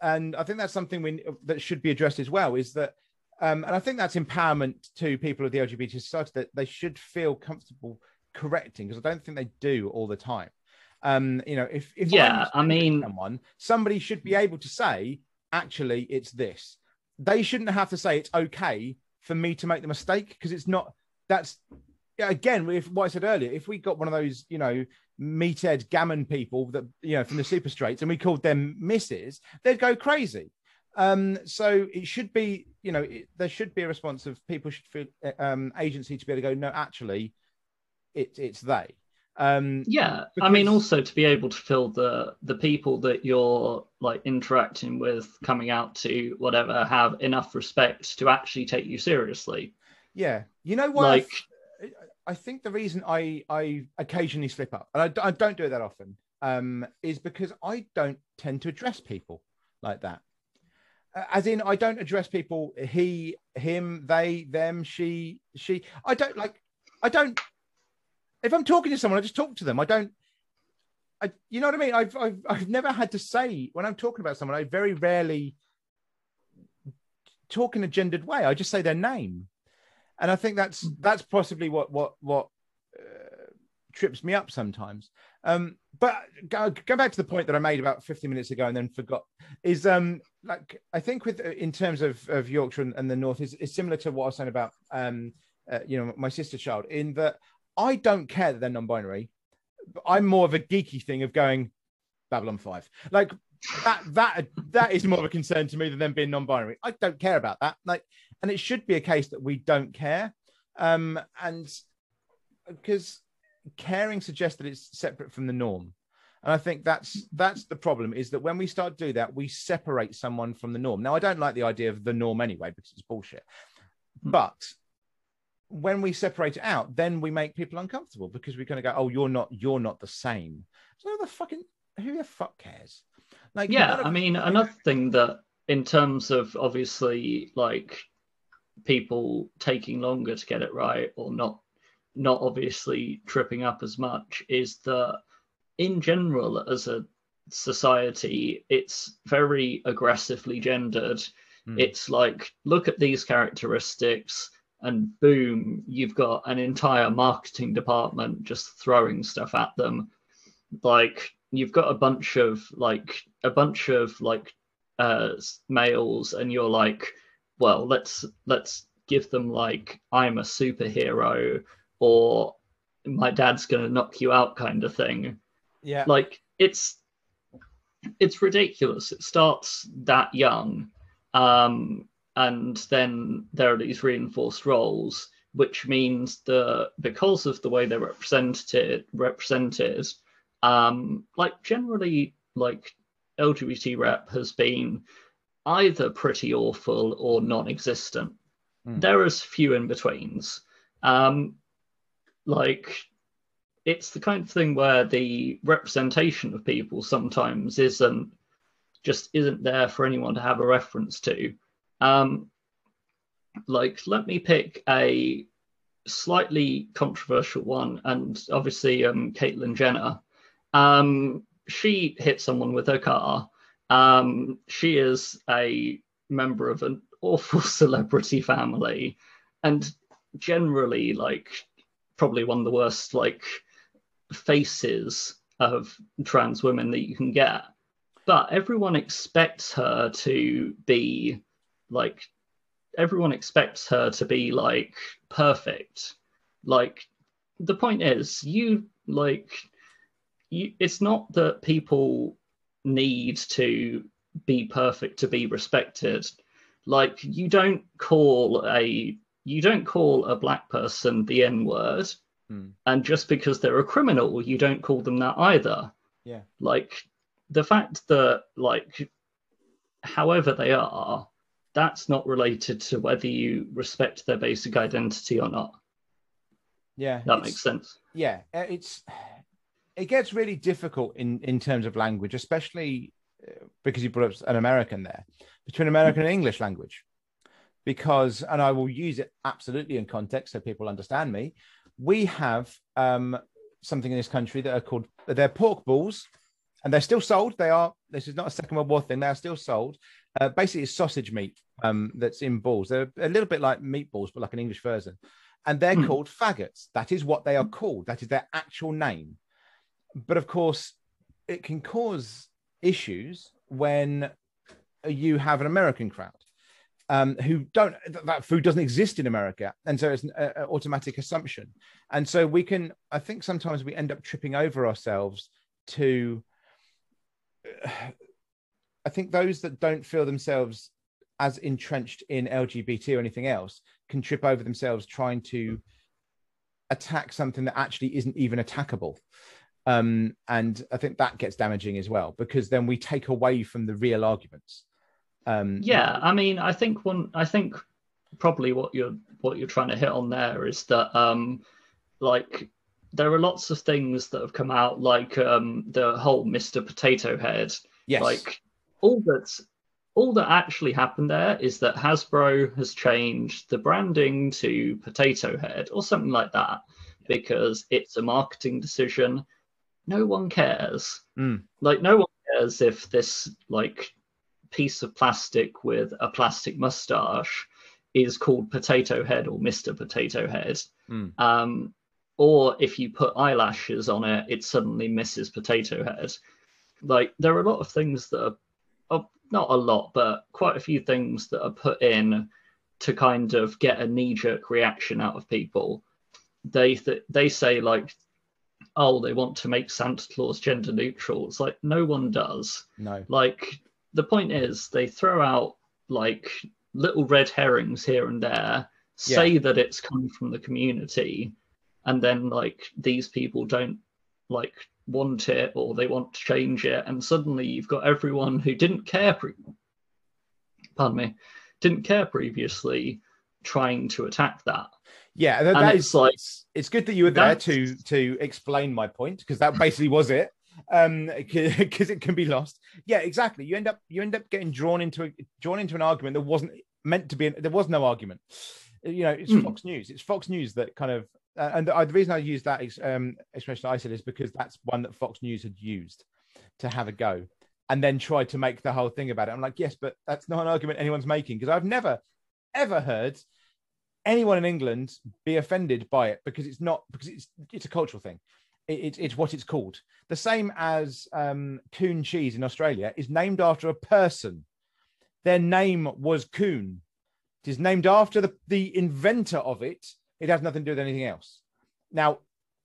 A: And I think that's something we, that should be addressed as well. Is that, um, and I think that's empowerment to people of the LGBT society that they should feel comfortable correcting because I don't think they do all the time. Um, you know, if, if
B: yeah, I mean,
A: someone, somebody should be able to say, actually, it's this. They shouldn't have to say it's okay for me to make the mistake because it's not. That's again, if what I said earlier, if we got one of those, you know, meathead gammon people that you know from the super straights and we called them misses, they'd go crazy. Um, so it should be, you know, it, there should be a response of people should feel um, agency to be able to go, no, actually, it, it's they. Um,
B: yeah, because... I mean, also to be able to feel the the people that you're like interacting with, coming out to whatever, have enough respect to actually take you seriously.
A: Yeah, you know what? Like, I think the reason I I occasionally slip up, and I, I don't do it that often, um, is because I don't tend to address people like that. As in, I don't address people he, him, they, them, she, she. I don't like. I don't. If I'm talking to someone, I just talk to them. I don't. I, you know what I mean? I've, I've I've never had to say when I'm talking about someone. I very rarely talk in a gendered way. I just say their name and I think that's hmm. that's possibly what what what uh, trips me up sometimes. Um, but go, go back to the point that I made about 50 minutes ago and then forgot is um like I think with uh, in terms of of Yorkshire and, and the North is, is similar to what I was saying about um uh, you know my sister child in that I don't care that they're non-binary. I'm more of a geeky thing of going Babylon 5. Like that that that is more of a concern to me than them being non-binary. I don't care about that. Like, and it should be a case that we don't care. Um, and because caring suggests that it's separate from the norm. And I think that's that's the problem is that when we start to do that, we separate someone from the norm. Now, I don't like the idea of the norm anyway because it's bullshit. Hmm. But when we separate it out, then we make people uncomfortable because we're going to go, "Oh, you're not, you're not the same." So the fucking who the fuck cares?
B: Like, yeah, I mean, another thing that, in terms of obviously like people taking longer to get it right or not, not obviously tripping up as much, is that in general, as a society, it's very aggressively gendered. Mm. It's like, look at these characteristics, and boom, you've got an entire marketing department just throwing stuff at them. Like, you've got a bunch of like a bunch of like uh males and you're like well let's let's give them like i'm a superhero or my dad's gonna knock you out kind of thing
A: yeah
B: like it's it's ridiculous it starts that young um and then there are these reinforced roles which means that because of the way they're represented represented um, like generally, like LGBT rep has been either pretty awful or non-existent. Mm. There is few in betweens. Um, like it's the kind of thing where the representation of people sometimes isn't just isn't there for anyone to have a reference to. Um, like, let me pick a slightly controversial one, and obviously, um, Caitlyn Jenner um, she hit someone with her car. Um, she is a member of an awful *laughs* celebrity family, and generally, like, probably one of the worst, like, faces of trans women that you can get. But everyone expects her to be like, everyone expects her to be like perfect. Like, the point is, you like you, it's not that people need to be perfect to be respected. Like you don't call a you don't call a black person the N word,
A: mm.
B: and just because they're a criminal, you don't call them that either.
A: Yeah.
B: Like the fact that like however they are, that's not related to whether you respect their basic identity or not.
A: Yeah,
B: that makes sense.
A: Yeah, uh, it's it gets really difficult in in terms of language, especially uh, because you brought up an American there between American and English language. Because, and I will use it absolutely in context so people understand me. We have um, something in this country that are called they're pork balls, and they're still sold. They are. This is not a Second World War thing. They are still sold. Uh, basically, it's sausage meat um, that's in balls. They're a little bit like meatballs, but like an English version. And they're
B: Hmm.
A: called faggots. That is what they are called. That is their actual name. But of course, it can cause issues when you have an American crowd um, who don't th- that food doesn't exist in America, and so it's an uh, uh, automatic assumption. And so we can, I think, sometimes we end up tripping over ourselves to. *sighs* I think those that don't feel themselves as entrenched in LGBT or anything else can trip over themselves trying to attack something that actually isn't even attackable. Um, and I think that gets damaging as well because then we take away from the real arguments. Um,
B: Yeah, I mean, I think one, I think probably what you're what you're trying to hit on there is that um, like there are lots of things that have come out, like um, the whole Mr. Potato Head.
A: yes,
B: Like all that's all that actually happened there is that Hasbro has changed the branding to Potato Head or something like that because it's a marketing decision. No one cares.
A: Mm.
B: Like no one cares if this like piece of plastic with a plastic mustache is called Potato Head or Mr. Potato Head.
A: Mm.
B: Um, or if you put eyelashes on it, it's suddenly Mrs. Potato Head. Like there are a lot of things that are, are not a lot, but quite a few things that are put in to kind of get a knee-jerk reaction out of people. They th- they say like, oh, they want to make Santa Claus gender neutral. It's like no one does.
A: no,
B: Like the point is, they throw out like little red herrings here and there, say that it's come from the community, and then like these people don't like want it or they want to change it, and suddenly you've got everyone who didn't care. Pre- Pardon me, didn't care previously, trying to attack that.
A: yeah, that, that is
B: like
A: it's good that you were there to to explain my point because that basically was it um *laughs* because it can be lost. Yeah exactly. You end up you end up getting drawn into a drawn into an argument that wasn't meant to be there was no argument. You know it's
B: Hmm.
A: fox news. It's fox news that kind of uh, and the, the reason i use that ex- um, expression i said is because that's one that fox news had used to have a go and then tried to make the whole thing about it. I'm like yes but that's not an argument anyone's making because i've never ever heard anyone in England be offended by it because it's not because it's it's a cultural thing. It, it's what it's called. The same as um, Coon cheese in Australia is named after a person. Their name was Coon. It is named after the, the inventor of it. It has nothing to do with anything else. Now,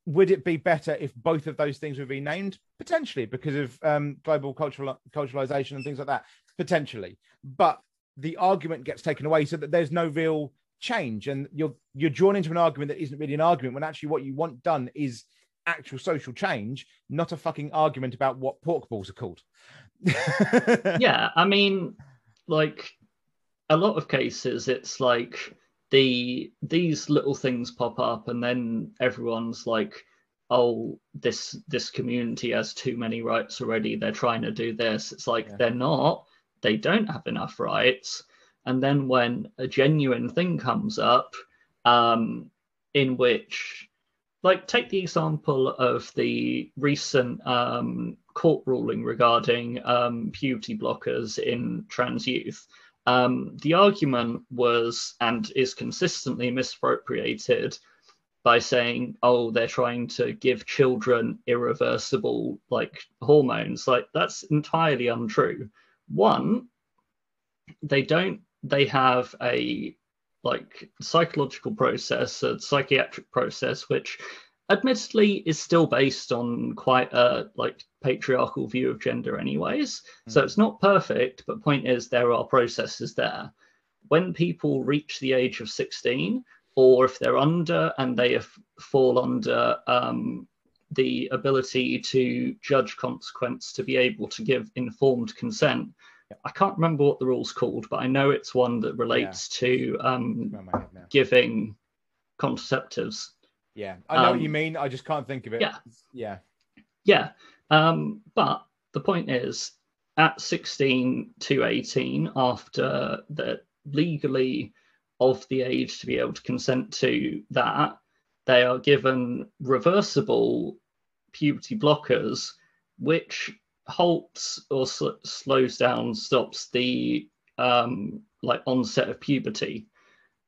A: would it be better if both of those things were renamed? Potentially, because of um, global cultural culturalization and things like that. Potentially, but the argument gets taken away so that there's no real change and you're you're drawn into an argument that isn't really an argument when actually what you want done is actual social change not a fucking argument about what pork balls are called *laughs*
B: yeah, I mean, like a lot of cases, it's like the these little things pop up, and then everyone's like, "Oh, this this community has too many rights already. They're trying to do this." It's like
A: Yeah.
B: they're not. They don't have enough rights. And then when a genuine thing comes up, um, in which like take the example of the recent um, court ruling regarding um, puberty blockers in trans youth. Um, the argument was and is consistently misappropriated by saying, "Oh, they're trying to give children irreversible like hormones." Like that's entirely untrue. One, they don't. They have a like psychological process, a psychiatric process, which admittedly is still based on quite a like patriarchal view of gender anyways. So it's not perfect but point is there are processes there. When people reach the age of 16 or if they're under and they fall under um, the ability to judge consequence to be able to give informed consent i can't remember what the rule's called but i know it's one that relates to um,
A: Around my head now.
B: giving contraceptives
A: yeah i know what you
B: Um,
A: mean i just can't think of it
B: yeah.
A: yeah
B: Yeah. Um, but the point is, at 16 to 18, after the legally of the age to be able to consent to that, they are given reversible puberty blockers, which halts or sl- slows down, stops the um, like onset of puberty.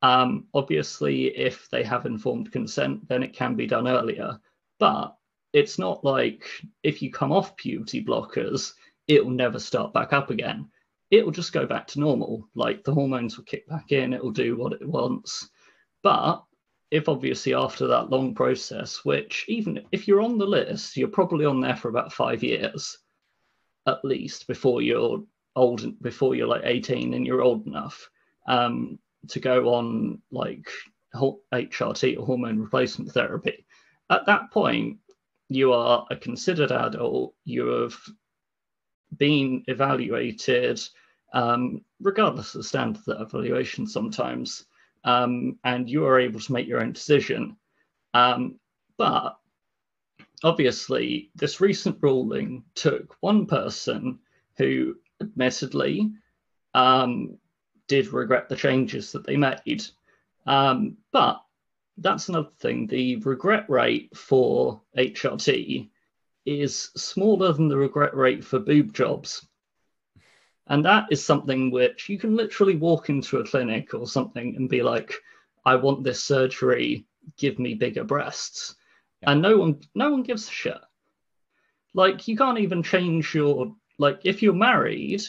B: Um, obviously, if they have informed consent, then it can be done earlier. But it's not like if you come off puberty blockers, it will never start back up again. It will just go back to normal. Like the hormones will kick back in, it will do what it wants. But if obviously after that long process, which even if you're on the list, you're probably on there for about five years at least before you're old, before you're like 18 and you're old enough um, to go on like HRT or hormone replacement therapy. At that point, you are a considered adult. You have been evaluated, um, regardless of the standard of evaluation sometimes, um, and you are able to make your own decision. Um, but obviously, this recent ruling took one person who, admittedly, um, did regret the changes that they made. Um, but that's another thing. The regret rate for HRT is smaller than the regret rate for boob jobs. And that is something which you can literally walk into a clinic or something and be like, I want this surgery, give me bigger breasts. Yeah. And no one no one gives a shit. Like you can't even change your like if you're married,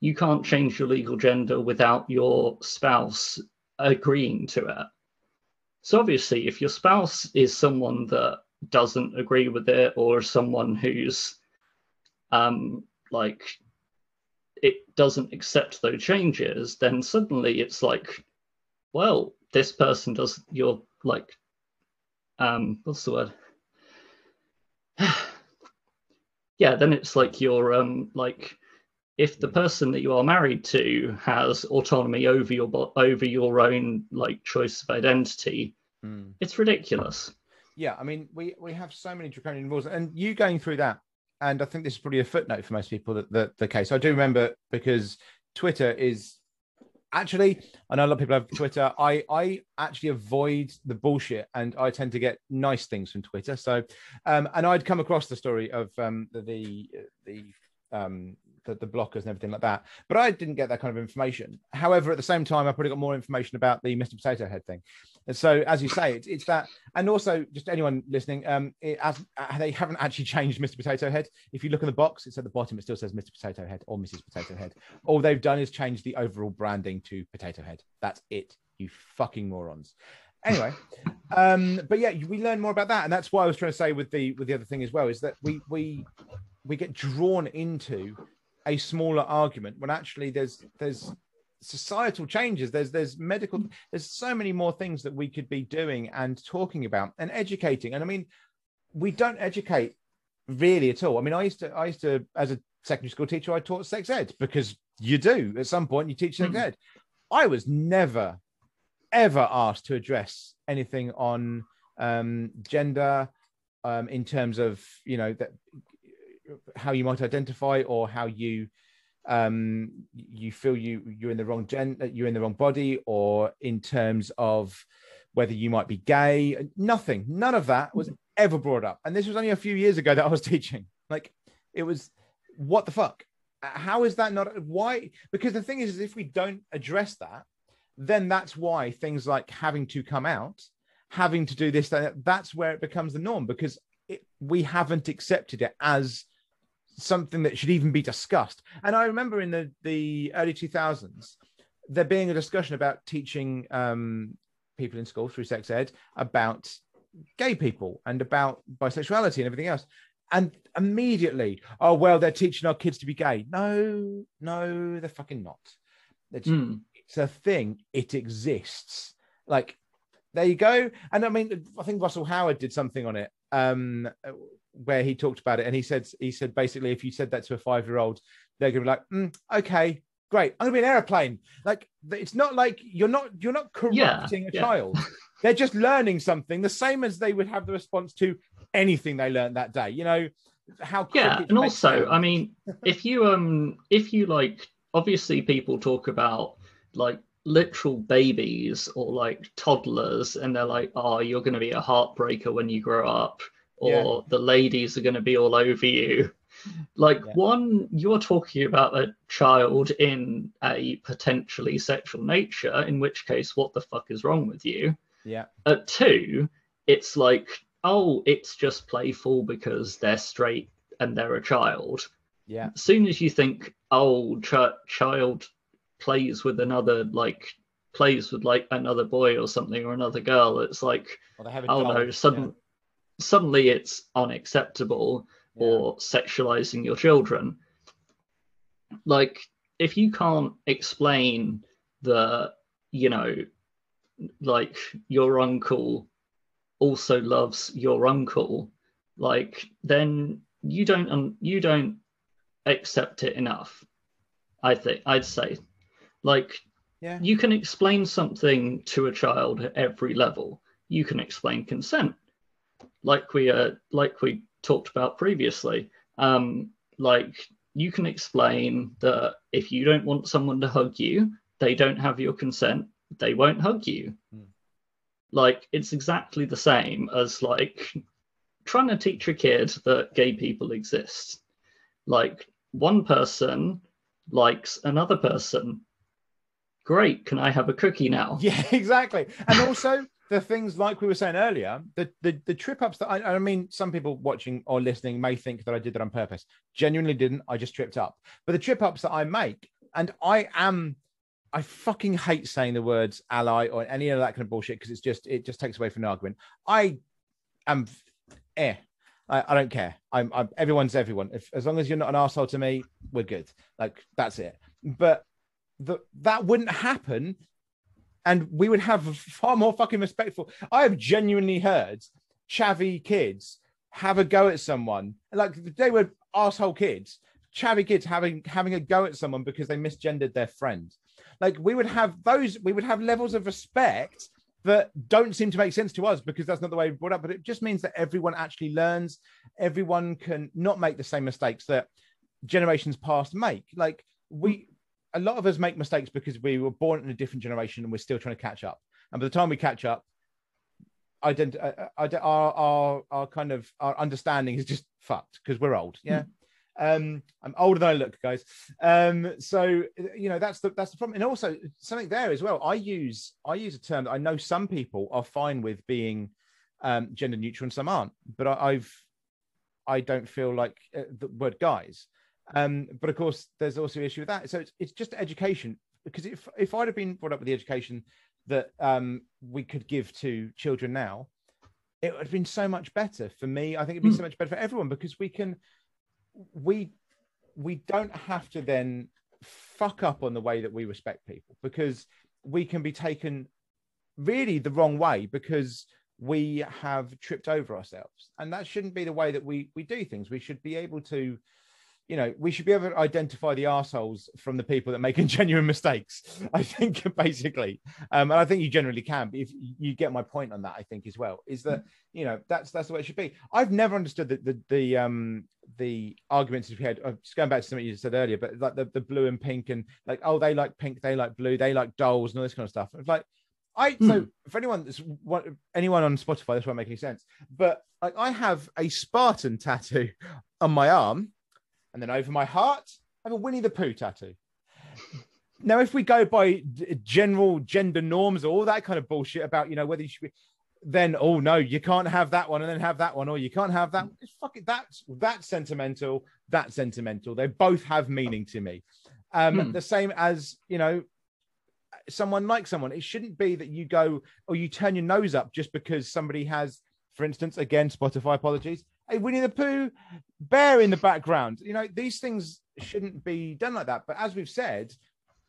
B: you can't change your legal gender without your spouse agreeing to it. So obviously, if your spouse is someone that doesn't agree with it, or someone who's um, like it doesn't accept those changes, then suddenly it's like, well, this person does. You're like, um, what's the word? *sighs* yeah, then it's like you're um like if the person that you are married to has autonomy over your over your own like choice of identity, mm. it's ridiculous.
A: Yeah, I mean, we we have so many draconian rules, and you going through that, and I think this is probably a footnote for most people that the, the case. I do remember because Twitter is actually, I know a lot of people have Twitter. I I actually avoid the bullshit, and I tend to get nice things from Twitter. So, um, and I'd come across the story of um the the, the um the, the blockers and everything like that. But I didn't get that kind of information. However, at the same time, I probably got more information about the Mr. Potato Head thing. And so, as you say, it's, it's that, and also just anyone listening, um, it, as uh, they haven't actually changed Mr. Potato Head. If you look at the box, it's at the bottom. It still says Mr. Potato Head or Mrs. Potato Head. All they've done is change the overall branding to Potato Head. That's it. You fucking morons anyway *laughs* um but yeah we learn more about that and that's why i was trying to say with the with the other thing as well is that we we we get drawn into a smaller argument when actually there's there's societal changes. There's there's medical there's so many more things that we could be doing and talking about and educating. And i mean we don't educate really at all. I mean i used to i used to as a secondary school teacher i taught sex ed because you do. At some point you teach sex mm. ed. I was never ever asked to address anything on um, gender um, in terms of you know that how you might identify or how you um you feel you you're in the wrong gen you're in the wrong body or in terms of whether you might be gay nothing. None of that was ever brought up. And this was only a few years ago that i was *laughs* teaching. Like it was what the fuck? How is that not why? Because the thing is, is if we don't address that then that's why things like having to come out having to do this that, that's where it becomes the norm because it, we haven't accepted it as something that should even be discussed. And I remember in the, the early 2000s, there being a discussion about teaching um, people in school through sex ed about gay people and about bisexuality and everything else. And immediately, oh, well, they're teaching our kids to be gay. No, no, they're fucking not. It's, mm. it's a thing, it exists. Like, there you go. And I mean, I think Russell Howard did something on it um, where he talked about it, and he said he said basically if you said that to a five year old, they're gonna be like, mm, okay, great, I'm gonna be an airplane. Like it's not like you're not you're not corrupting yeah, a yeah. child. *laughs* They're just learning something, the same as they would have the response to anything they learned that day. You know how
B: yeah, and also, I mean, if you um if you like, obviously people talk about like literal babies or like toddlers and they're like oh you're going to be a heartbreaker when you grow up or
A: Yeah.
B: the ladies are going to be all over you like
A: Yeah.
B: one you're talking about a child in a potentially sexual nature in which case what the fuck is wrong with you
A: Yeah.
B: at two it's like oh it's just playful because they're straight and they're a child
A: Yeah.
B: as soon as you think oh ch- child plays with another like plays with like another boy or something or another girl it's like
A: Or they have a
B: oh no sudden, suddenly it's unacceptable
A: Yeah.
B: or sexualizing your children like if you can't explain the you know like your uncle also loves your uncle like then you don't um, you don't accept it enough i think i'd say like
A: Yeah.
B: you can explain something to a child at every level you can explain consent like we uh, like we talked about previously um like you can explain that if you don't want someone to hug you they don't have your consent they won't hug you
A: Hmm.
B: like it's exactly the same as like trying to teach a kid that gay people exist like one person likes another person great can i have a cookie now *laughs*
A: Yeah, exactly. And also the things like we were saying earlier, the the, the trip ups that I, I mean, some people watching or listening may think that I did that on purpose. Genuinely didn't. I just tripped up. But the trip ups that I make, and I am, I fucking hate saying the words ally or any of that kind of bullshit because it's just it just takes away from the argument. I am, eh. I, I don't care. I'm, I'm everyone's everyone. If as long as you're not an asshole to me, we're good. Like that's it. But the, that wouldn't happen and we would have far more fucking respectful. I have genuinely heard chavvy kids have a go at someone, like they were asshole kids, chavvy kids having having a go at someone because they misgendered their friend. Like we would have those, we would have levels of respect that don't seem to make sense to us because that's not the way we brought up. But it just means that everyone actually learns. Everyone can not make the same mistakes that generations past make. Like we, a lot of us make mistakes because we were born in a different generation and we're still trying to catch up. And by the time we catch up, ident- uh, uh, ide- our, our our kind of our understanding is just fucked because we're old. Yeah. Um, I'm older than I look, guys. Um, so you know that's the that's the problem. And also something there as well. I use I use a term that I know some people are fine with being um, gender neutral and some aren't. But I, I've I don't feel like uh, the word guys. Um, but of course, there's also an issue with that. So it's, it's just education. Because if if I'd have been brought up with the education that um, we could give to children now, it would have been so much better for me. I think it'd be
B: Hmm.
A: so much better for everyone because we can we we don't have to then fuck up on the way that we respect people because we can be taken really the wrong way because we have tripped over ourselves and that shouldn't be the way that we we do things we should be able to you know we should be able to identify the assholes from the people that make *laughs* genuine mistakes i think *laughs* basically um and i think you generally can but if you get my point on that i think as well is that you know that's that's the way it should be i've never understood the the, the um the arguments we had uh, just going back to something you said earlier but like the, the blue and pink and like oh they like pink they like blue they like dolls and all this kind of stuff it's like I so
B: Hmm.
A: for anyone that's what anyone on Spotify, this won't make any sense. But like I have a Spartan tattoo *laughs* on my arm, and then over my heart, I have a Winnie the Pooh tattoo. Now, if we go by d- general gender norms or all that kind of bullshit about you know whether you should be, then oh no, you can't have that one and then have that one, or you can't have that. It's fucking that's that's sentimental. That's sentimental. They both have meaning to me. Um,
B: Hmm.
A: The same as you know someone like someone. It shouldn't be that you go or you turn your nose up just because somebody has, for instance, again, Spotify apologies, a Winnie the Pooh bear in the background. You know, these things shouldn't be done like that. But as we've said,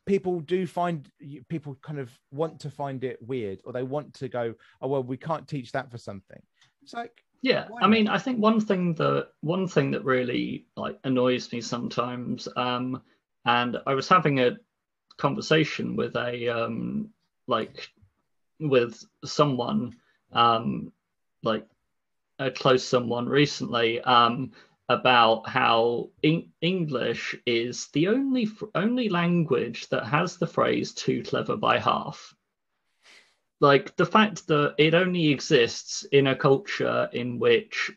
A: people do find people kind of want to find it weird or they want to go, oh, well, we can't teach that for something. It's like,
B: Yeah, I mean, I think one thing that one thing that really like annoys me sometimes, um, and I was having a conversation with a um, like with someone, um, like a close someone recently, um, about how English is the only only language that has the phrase "too clever by half." Like the fact that it only exists in a culture in which,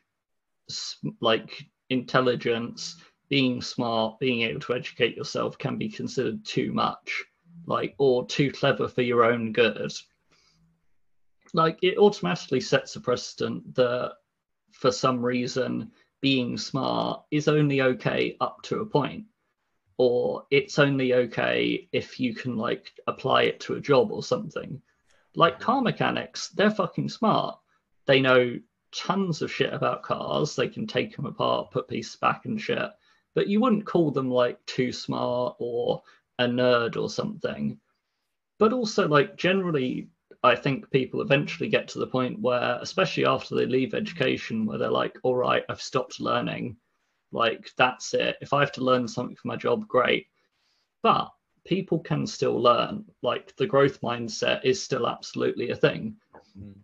B: like intelligence, being smart, being able to educate yourself can be considered too much, like or too clever for your own good. Like it automatically sets a precedent that, for some reason being smart is only okay up to a point. Or it's only okay if you can like apply it to a job or something. Like car mechanics they're fucking smart. They know tons of shit about cars. They can take them apart put pieces back and shit. But you wouldn't call them like too smart or a nerd or something. But also like generally I think people eventually get to the point where, especially after they leave education, where they're like, all right, I've stopped learning. Like, that's it. If I have to learn something for my job, great. But people can still learn. Like, the growth mindset is still absolutely a thing. Mm.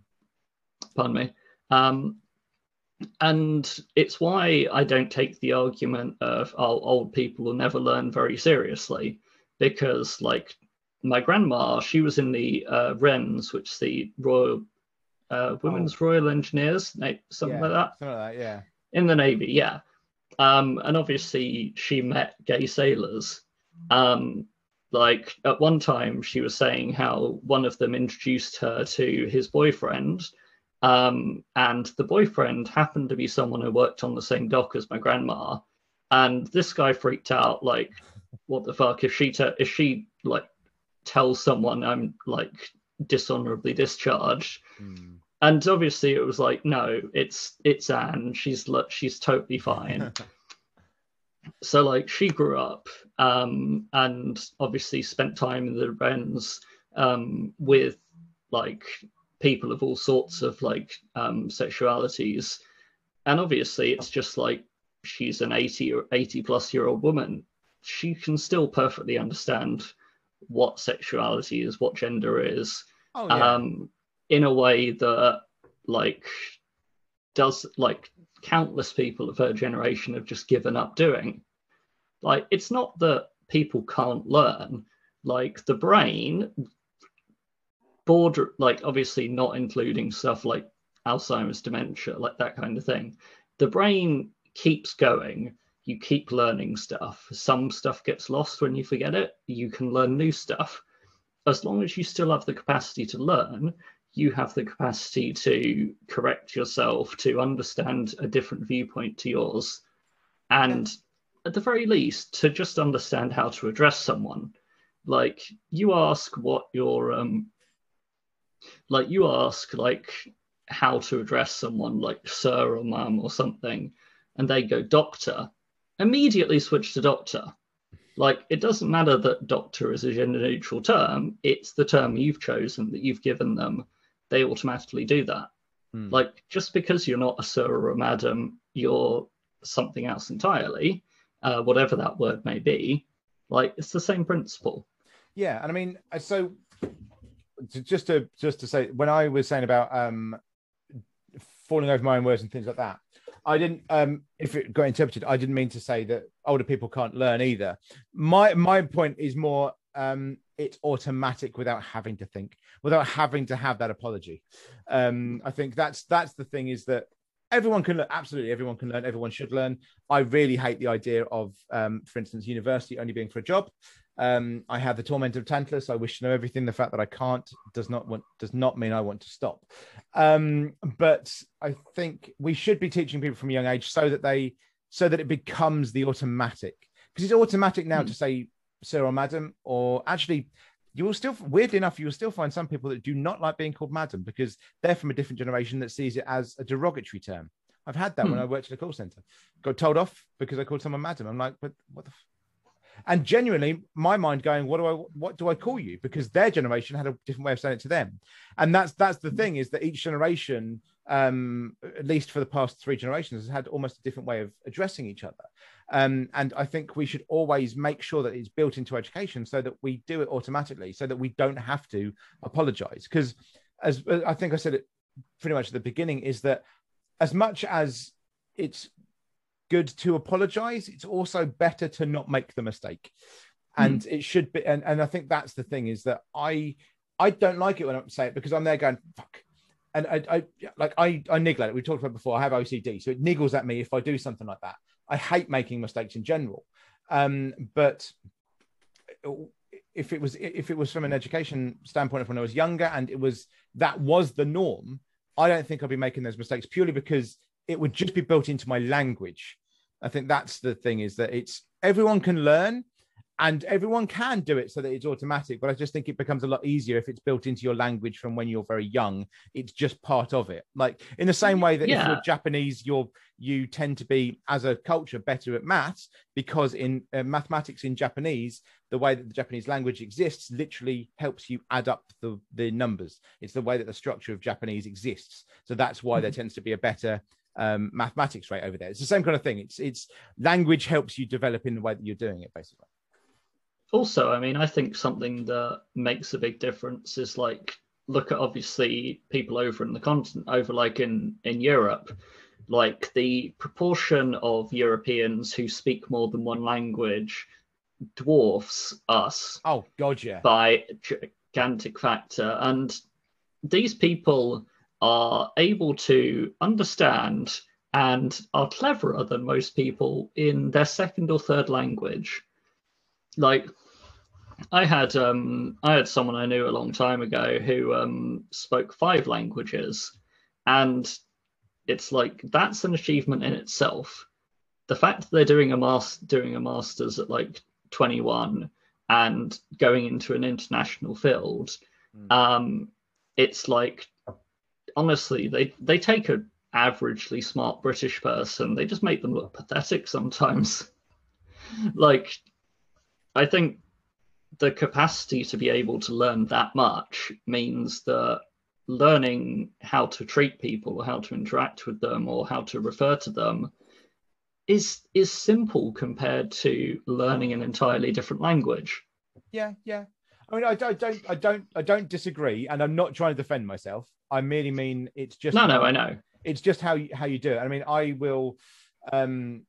B: Pardon me. Um, and it's why I don't take the argument of, oh, old people will never learn very seriously. Because, like, my grandma, she was in the uh, Wrens, which is the Royal uh, Women's oh. Royal Engineers, something
A: yeah,
B: like that.
A: Something like that, yeah.
B: In the Navy, yeah. Um, and obviously, she met gay sailors. Um, like at one time, she was saying how one of them introduced her to his boyfriend, um, and the boyfriend happened to be someone who worked on the same dock as my grandma. And this guy freaked out, like, what the fuck? If she te- if she like tell someone I'm like dishonorably discharged. Mm. And obviously it was like, no, it's it's Anne. She's she's totally fine. *laughs* so like she grew up um, and obviously spent time in the Wrens um, with like people of all sorts of like um, sexualities. And obviously it's just like she's an 80 or 80 plus year old woman. She can still perfectly understand what sexuality is, what gender is, oh, yeah. um, in a way that like does like countless people of her generation have just given up doing. Like it's not that people can't learn. Like the brain, border like obviously not including stuff like Alzheimer's, dementia, like that kind of thing. The brain keeps going you keep learning stuff. Some stuff gets lost when you forget it. You can learn new stuff. As long as you still have the capacity to learn, you have the capacity to correct yourself, to understand a different viewpoint to yours, and at the very least, to just understand how to address someone. Like you ask what your um, like you ask like how to address someone like sir or mum or something, and they go doctor immediately switch to doctor. Like, it doesn't matter that doctor is a gender neutral term, it's the term you've chosen that you've given them. They automatically do that. Hmm. Like, just because you're not a sir or a madam, you're something else entirely, uh, whatever that word may be. Like, it's the same principle.
A: Yeah. And I mean, uh, so just to just to say when i was saying about um falling over my own words and things like that I didn't. Um, if it got interpreted, I didn't mean to say that older people can't learn either. My my point is more. Um, it's automatic without having to think, without having to have that apology. Um, I think that's that's the thing is that everyone can learn. Absolutely, everyone can learn. Everyone should learn. I really hate the idea of, um, for instance, university only being for a job. Um, I have the torment of Tantalus. I wish to know everything. The fact that I can't does not want does not mean I want to stop. Um, but I think we should be teaching people from a young age so that they so that it becomes the automatic because it's automatic now mm. to say sir or madam or actually you will still weirdly enough you will still find some people that do not like being called madam because they're from a different generation that sees it as a derogatory term i've had that when hmm. i worked at a call center got told off because i called someone madam i'm like but what the and genuinely my mind going what do i what do i call you? Because their generation had a different way of saying it to them. And that's that's the thing is that each generation um at least for the past three generations has had almost a different way of addressing each other. Um and i think we should always make sure that it's built into education so that we do it automatically so that we don't have to apologize. Because as i think i said it pretty much at the beginning is that as much as it's good to apologize. It's also better to not make the mistake. And it should be, and, and I think that's the thing is that I I don't like it when I say it because I'm there going, fuck. And I, I like I I niggle at it. We talked about it before. I have OCD, so it niggles at me if I do something like that. I hate making mistakes in general. Um, but if it was if it was from an education standpoint of when I was younger and it was that was the norm, I don't think I'd be making those mistakes purely because it would just be built into my language. I think that's the thing is that it's everyone can learn and everyone can do it so that it's automatic but i just think it becomes a lot easier if it's built into your language from when you're very young. It's just part of it. Like in the same way that
B: Yeah.
A: if you're japanese you're you tend to be as a culture better at maths because in uh, mathematics in japanese the way that the japanese language exists literally helps you add up the the numbers. It's the way that the structure of japanese exists. So that's why there tends to be a better um, mathematics rate over there. It's the same kind of thing. It's it's language helps you develop in the way that you're doing it basically.
B: Also i mean i think something that makes a big difference is like look at obviously people over in the continent over like in in europe like the proportion of europeans who speak more than one language dwarfs us
A: oh god yeah.
B: by a gigantic factor. And these people are able to understand and are cleverer than most people in their second or third language like i had um i had someone i knew a long time ago who um spoke five languages and it's like that's an achievement in itself the fact that they're doing a master doing a masters at like 21 and going into an international field
A: Mm.
B: um it's like honestly they they take an averagely smart british person. They just make them look pathetic sometimes. *laughs* Like i think the capacity to be able to learn that much means that learning how to treat people or how to interact with them or how to refer to them is is simple compared to learning an entirely different language.
A: Yeah yeah. I mean i don't, don't i don't i don't disagree and i'm not trying to defend myself i merely mean it's just
B: no no
A: how-
B: i know
A: it's just how you how you do it i mean i will um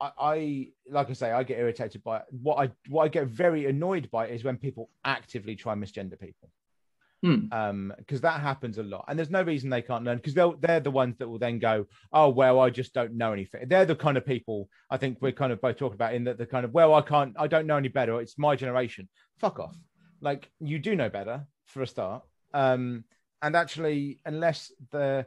A: I, I like I say, I get irritated by it. What I what I get very annoyed by is when people actively try and misgender people.
B: Hmm.
A: Um, because that happens a lot, and there's no reason they can't learn because they'll they're the ones that will then go, oh well, I just don't know anything. They're the kind of people I think we're kind of both talking about in that the kind of well, I can't, I don't know any better. It's my generation. Fuck off. Like you do know better for a start. Um, and actually, unless the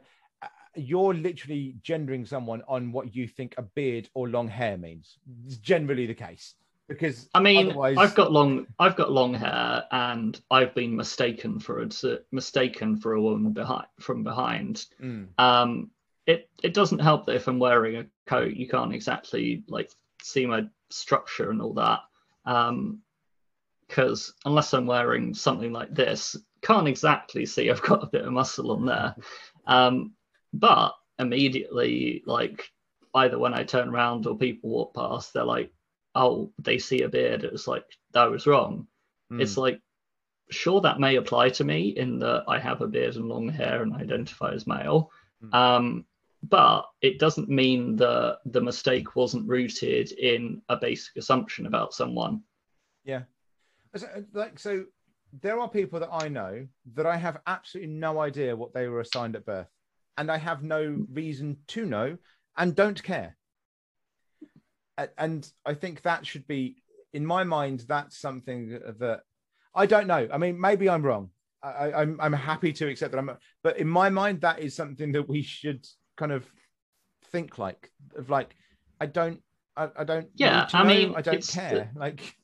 A: you're literally gendering someone on what you think a beard or long hair means. It's generally the case because
B: I mean,
A: otherwise,
B: I've got long, I've got long hair, and I've been mistaken for a mistaken for a woman behind from behind.
A: Mm,
B: Um, it it doesn't help that if I'm wearing a coat, you can't exactly like see my structure and all that. Um, because unless I'm wearing something like this, can't exactly see I've got a bit of muscle on there. Um, but immediately, like either when I turn around or people walk past, they're like, "Oh, they see a beard." It's like that was wrong.
A: mm.
B: It's like, sure, that may apply to me in that I have a beard and long hair and identify as male.
A: Mm.
B: Um, but it doesn't mean that the mistake wasn't rooted in a basic assumption about someone.
A: Yeah. So, uh, Like so there are people that I know that I have absolutely no idea what they were assigned at birth. And I have no reason to know and don't care. And I think that should be in my mind, that's something that I don't know. I mean, maybe I'm wrong. I, I, I'm I'm happy to accept that I'm but in my mind, that is something that we should kind of think like of like I don't I, I don't
B: Yeah, I
A: know,
B: mean,
A: I don't care. Like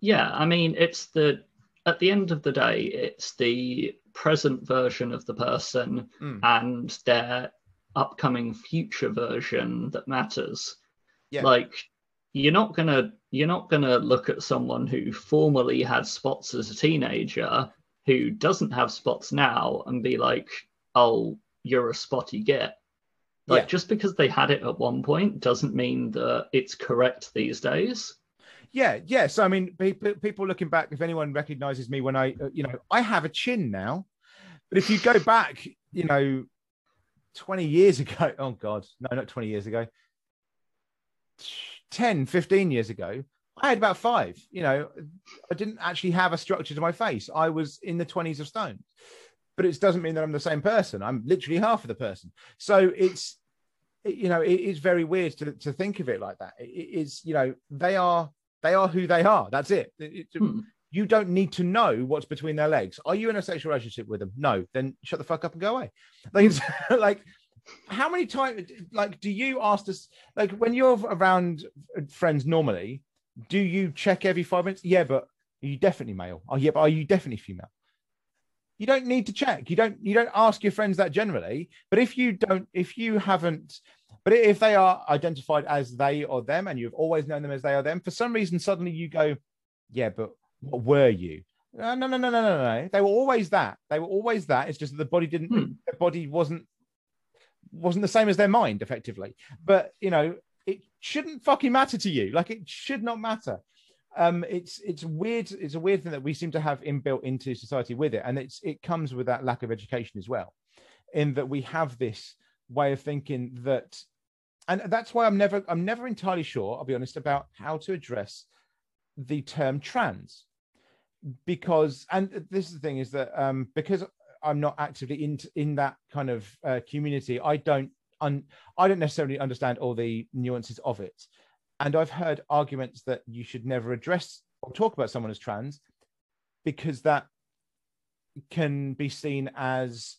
B: Yeah, I mean, it's the at the end of the day, it's the present version of the person
A: Mm.
B: and their upcoming future version that matters.
A: Yeah.
B: Like you're not gonna you're not gonna look at someone who formerly had spots as a teenager who doesn't have spots now and be like, oh, you're a spotty git. Like
A: Yeah.
B: just because they had it at one point doesn't mean that it's correct these days.
A: Yeah. So I mean, people, looking back, if anyone recognizes me when I, uh, you know, I have a chin now, but if you go back, you know, twenty years *laughs* ago, oh god, no, not twenty years ago, 10, 15 years ago, I had about five. You know, I didn't actually have a structure to my face. I was in the 20s of stones, but it doesn't mean that I'm the same person. I'm literally half of the person. So it's, you know, it is very weird to, to think of it like that. It is, you know, they are they are who they are. That's it. it
B: Hmm.
A: You don't need to know what's between their legs. Are you in a sexual relationship with them? No. Then shut the fuck up and go away. *laughs* Like, *laughs* like how many times? Like, do you ask us? Like, when you're around friends normally, do you check every five minutes? Yeah, but are you definitely male? Oh, yeah, but are you definitely female? You don't need to check. You don't. You don't ask your friends that generally. But if you don't, if you haven't, but if they are identified as they or them, and you've always known them as they or them, for some reason suddenly you go, yeah, but what were you? No, no, no, no, no, no, no. They were always that. They were always that. It's just that the body didn't.
B: Hmm.
A: The body wasn't wasn't the same as their mind, effectively. But you know, it shouldn't fucking matter to you. Like it should not matter. Um, it's it's weird. It's a weird thing that we seem to have inbuilt into society with it, and it's it comes with that lack of education as well, in that we have this way of thinking that, and that's why I'm never I'm never entirely sure. I'll be honest about how to address the term trans, because and this is the thing is that um, because I'm not actively in in that kind of uh, community, I don't un, I don't necessarily understand all the nuances of it. And I've heard arguments that you should never address or talk about someone as trans because that can be seen as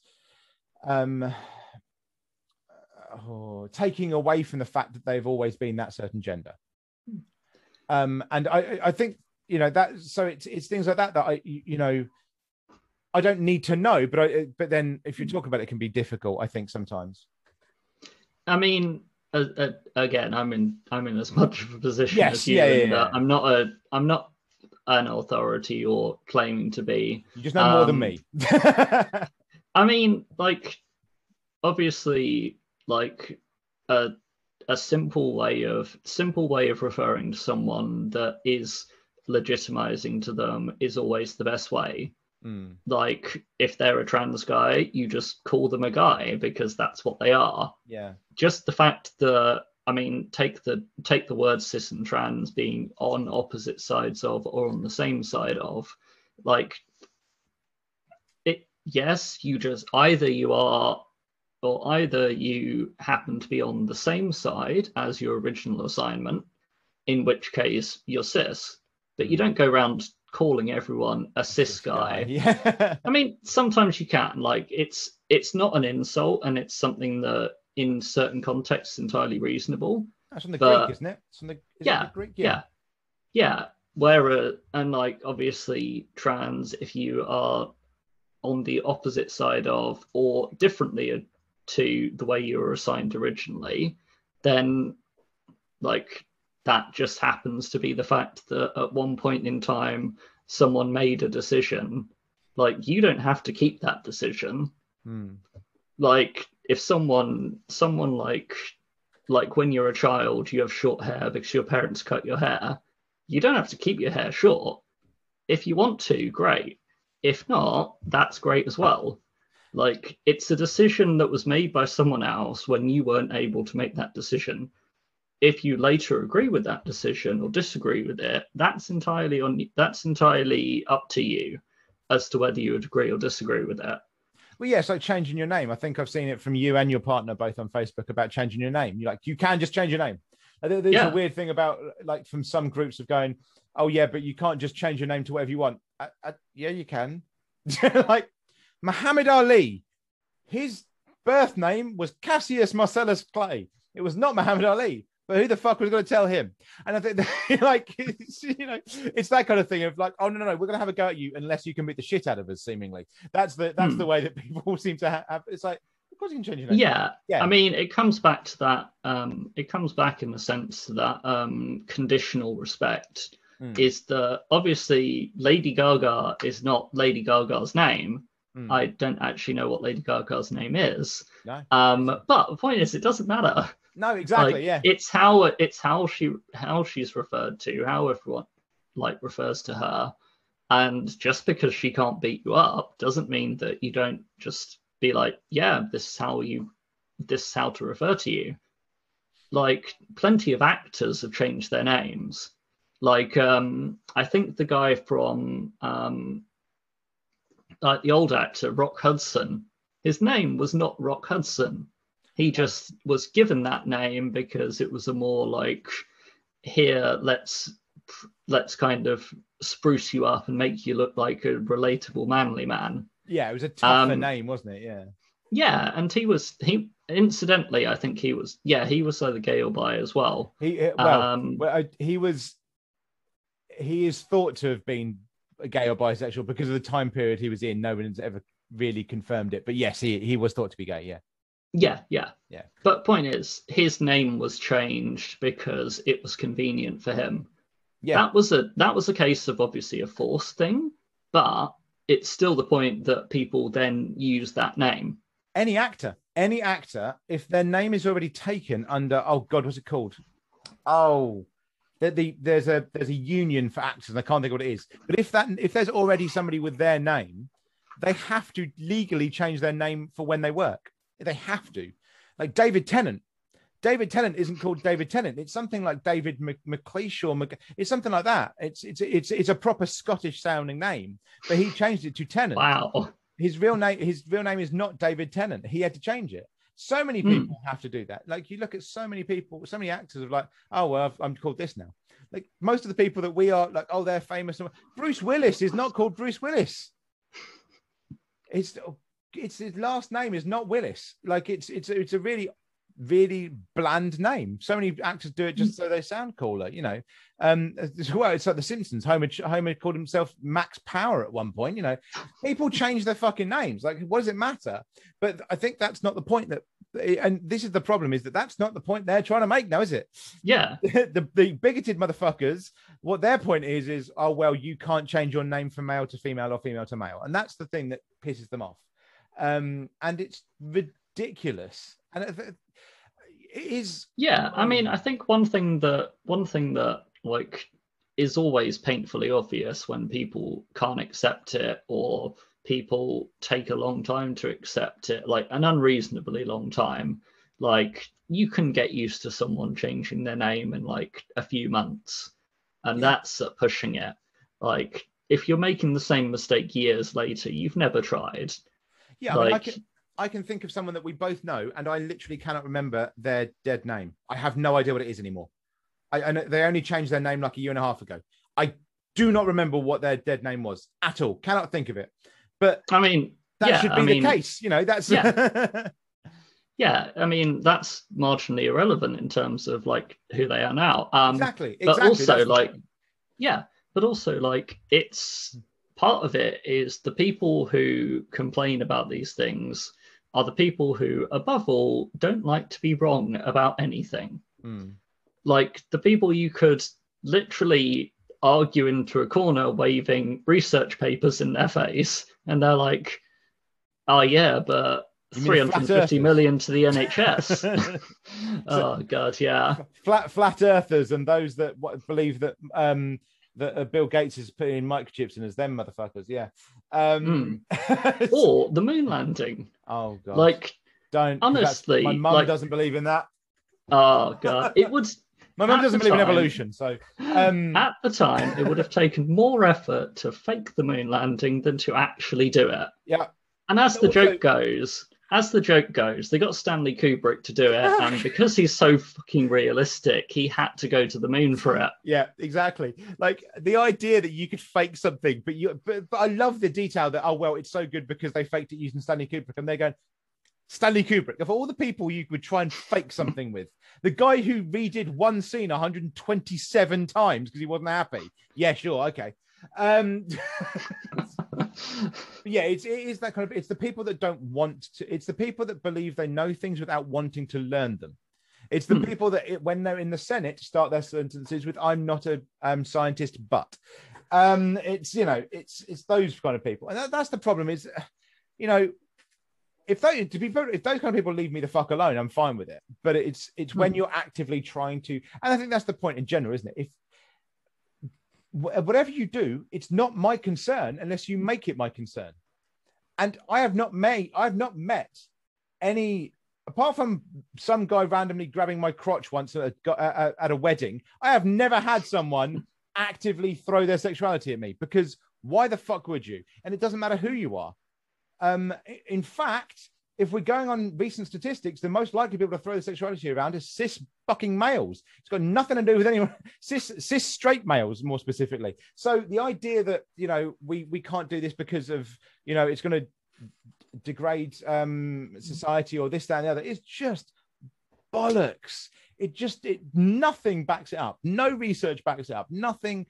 A: um, oh, taking away from the fact that they've always been that certain gender. Um, and I, I think you know that. So it's it's things like that that I you know I don't need to know, but I but then if you talk about it, it can be difficult. I think sometimes.
B: I mean, uh, uh, again, I'm in I'm in as much of a position
A: Yes,
B: as you.
A: yeah, yeah, yeah.
B: I'm not a I'm not an authority or claiming to be.
A: You just know more than
B: Um,
A: me. *laughs*
B: I mean, like, obviously, like a a simple way of simple way of referring to someone that is legitimizing to them is always the best way.
A: Mm,
B: Like, if they're a trans guy, you just call them a guy because that's what they are.
A: yeah.
B: Just the fact that I mean, take the take the word cis and trans being on opposite sides of or on the same side of, like it. Yes, you just either you are, or either you happen to be on the same side as your original assignment, in which case you're cis. But you don't go around calling everyone a cis guy.
A: Yeah.
B: I mean, sometimes you can. Like, it's it's not an insult, and it's something that, in certain contexts, entirely reasonable.
A: That's from the
B: But-
A: Greek, isn't it? It's from the, is it
B: Yeah,
A: the Greek?
B: Yeah, yeah. Where uh, and like obviously trans, if you are on the opposite side of or differently to the way you were assigned originally, then like that just happens to be the fact that at one point in time someone made a decision. Like you don't have to keep that decision
A: Hmm.
B: like if someone someone like like when you're a child you have short hair because your parents cut your hair you don't have to keep your hair short if you want to great if not that's great as well like it's a decision that was made by someone else when you weren't able to make that decision if you later agree with that decision or disagree with it that's entirely on that's entirely up to you as to whether you would agree or disagree with it
A: Well, yeah, it's like changing your name. I think I've seen it from you and your partner both on Facebook about changing your name. You like you can just change your name. There's
B: Yeah.
A: a weird thing about like from some groups of going, oh yeah, but you can't just change your name to whatever you want. I, I, yeah, you can. *laughs* like Muhammad Ali, his birth name was Cassius Marcellus Clay. It was not Muhammad Ali. But who the fuck was going to tell him? And I think, that, *laughs* like, it's, you know, it's that kind of thing of like, oh no, no, no, we're going to have a go at you unless you can beat the shit out of us. Seemingly, that's the that's
B: Hmm.
A: the way that *laughs* people seem to ha- have. It's like, of course you can change your name.
B: yeah
A: yeah.
B: I mean, it comes back to that. Um, it comes back in the sense that um, conditional respect
A: Mm.
B: is that obviously Lady Gaga is not Lady Gaga's name.
A: Mm.
B: I don't actually know what Lady Gaga's name is.
A: No.
B: Um, but the point is, it doesn't matter.
A: no, exactly.
B: Like,
A: yeah.
B: It's how it's how she how she's referred to, how everyone like refers to her, and just because she can't beat you up doesn't mean that you don't just be like, yeah, this is how you this is how to refer to you. like plenty of actors have changed their names. Like um, I think the guy from um, like the old actor Rock Hudson, his name was not Rock Hudson. He just was given that name because it was a more like here let's let's kind of spruce you up and make you look like a relatable manly man.
A: Yeah, it was a tougher
B: Um,
A: name, wasn't it? Yeah.
B: Yeah, and he was he incidentally I think he was yeah he was either gay or bi as well.
A: He uh, well,
B: um,
A: well I, he was. He is thought to have been gay or bisexual because of the time period he was in. No one's ever really confirmed it, but yes, he he was thought to be gay. Yeah.
B: Yeah, yeah.
A: Yeah.
B: But point is, his name was changed because it was convenient for him.
A: Yeah.
B: That was a that was a case of obviously a forced thing, but it's still the point that people then use that name.
A: any actor, any actor, if their name is already taken under oh god, what's it called? Oh, the, the there's a there's a union for actors, and I can't think what it is. But if that if there's already somebody with their name, they have to legally change their name for when they work. They have to. Like David Tennant. David Tennant isn't called David Tennant. It's something like David Mc- McLeish or Mc- it's something like that. It's it's it's it's a proper Scottish sounding name, but he changed it to Tennant
B: Wow.
A: his real name his real name is not David Tennant. He had to change it. So many
B: Hmm.
A: people have to do that. Like you look at so many people, so many actors of like, oh well, I've, I'm called this now. Like most of the people that we are like, oh, they're famous. Bruce Willis is not called Bruce Willis. It's it's his last name is not Willis. Like it's it's it's a really really bland name. So many actors do it just so they sound cooler, you know. Um, *laughs* well, it's like The Simpsons. Homer Homer called himself Max Power at one point. You know, people change their fucking names. Like, what does it matter? But I think that's not the point. That and this is the problem: is that that's not the point they're trying to make now, is it?
B: Yeah. *laughs*
A: the, the bigoted motherfuckers, what their point is, is, oh, well, you can't change your name from male to female or female to male. And that's the thing that pisses them off. Um, and it's ridiculous. And it, is,
B: Yeah. I mean, I think one thing that one thing that like is always painfully obvious when people can't accept it or people take a long time to accept it, like an unreasonably long time. Like you can get used to someone changing their name in like a few months, and
A: Yeah.
B: that's uh, pushing it. Like if you're making the same mistake years later, you've never tried.
A: yeah, I, mean, I
B: like
A: can, I can think of someone that we both know, and I literally cannot remember their dead name. I have no idea what it is anymore. I, I know they only changed their name like a year and a half ago. I do not remember what their dead name was at all. Cannot think of it. But
B: I mean,
A: that
B: yeah,
A: should be
B: I mean,
A: the case. You know, that's
B: Yeah, *laughs* yeah. I mean that's marginally irrelevant in terms of like who they are now. Um,
A: exactly.
B: but
A: exactly.
B: also,
A: That's
B: like- yeah, but also like it's part of it is the people who complain about these things are the people who, above all, don't like to be wrong about anything.
A: Mm.
B: Like the people you could literally argue into a corner, waving research papers in their face, and they're like, "Oh yeah, but."
A: You mean flat
B: 350
A: earthers?
B: million to the NHS. *laughs* oh god, yeah.
A: flat flat earthers and those that believe that um that uh, Bill Gates is putting in microchips in as them motherfuckers. Yeah. Um. *laughs*
B: Or the moon landing.
A: oh god.
B: Like,
A: don't
B: honestly,
A: my mum
B: like-
A: doesn't believe in that.
B: oh god, it would *laughs*
A: My mum doesn't believe in evolution. So um.
B: at the time it would have taken more effort to fake the moon landing than to actually do it.
A: yeah.
B: And as the joke goes, as the joke goes, they got Stanley Kubrick to do it, and *laughs* because he's so fucking realistic, he had to go to the moon for it.
A: Yeah, exactly. Like the idea that you could fake something, but you but, but I love the detail that oh well, it's so good because they faked it using Stanley Kubrick, and they're going Stanley Kubrick. Of all the people you would try and fake *laughs* something with, the guy who redid one scene 127 times because he wasn't happy. Yeah, sure, okay. Um *laughs* yeah, it's it is that kind of it's the people that don't want to, it's the people that believe they know things without wanting to learn them. It's the
B: Hmm.
A: people that, it, when they're in the Senate, start their sentences with "I'm not a um, scientist, but." Um, it's you know, it's it's those kind of people, and that, that's the problem. Is you know, if they to be if those kind of people leave me the fuck alone, I'm fine with it. But it's it's when
B: Hmm.
A: you're actively trying to, and I think that's the point in general, isn't it? If whatever you do, it's not my concern unless you make it my concern. And I have not made, I've not met any apart from some guy randomly grabbing my crotch once at a, at a wedding, I have never had someone actively throw their sexuality at me because why the fuck would you? And it doesn't matter who you are. Um, in fact, if we're going on recent statistics, the most likely people to throw their sexuality around is cis fucking males. It's got nothing to do with anyone *laughs* cis cis straight males more specifically. So the idea that you know we we can't do this because of you know it's going to degrade um, society or this that and the other is just bollocks. It just it nothing backs it up. No research backs it up. Nothing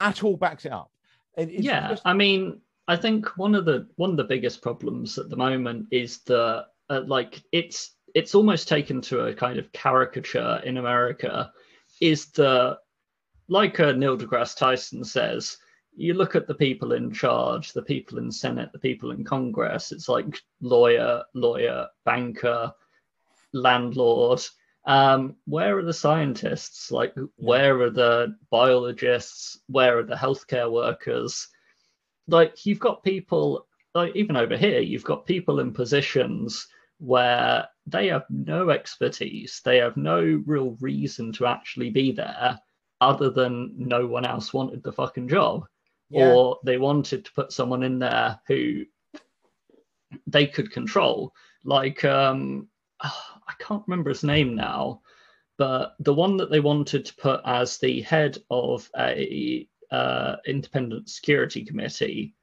A: at all backs it up.
B: It, yeah, just... I mean, I think one of the one of the biggest problems at the moment is that uh, like it's it's almost taken to a kind of caricature in America. Is that like uh, Neil deGrasse Tyson says, you look at the people in charge, the people in Senate, the people in Congress. It's like lawyer, lawyer, banker, landlord. Um, where are the scientists? Like, where are the biologists? Where are the healthcare workers? Like, you've got people, like, even over here, you've got people in positions where they have no expertise, they have no real reason to actually be there other than no one else wanted the fucking job. Yeah. Or they wanted to put someone in there who they could control. Like, um, *sighs* I can't remember his name now, but the one that they wanted to put as the head of a uh, independent security committee.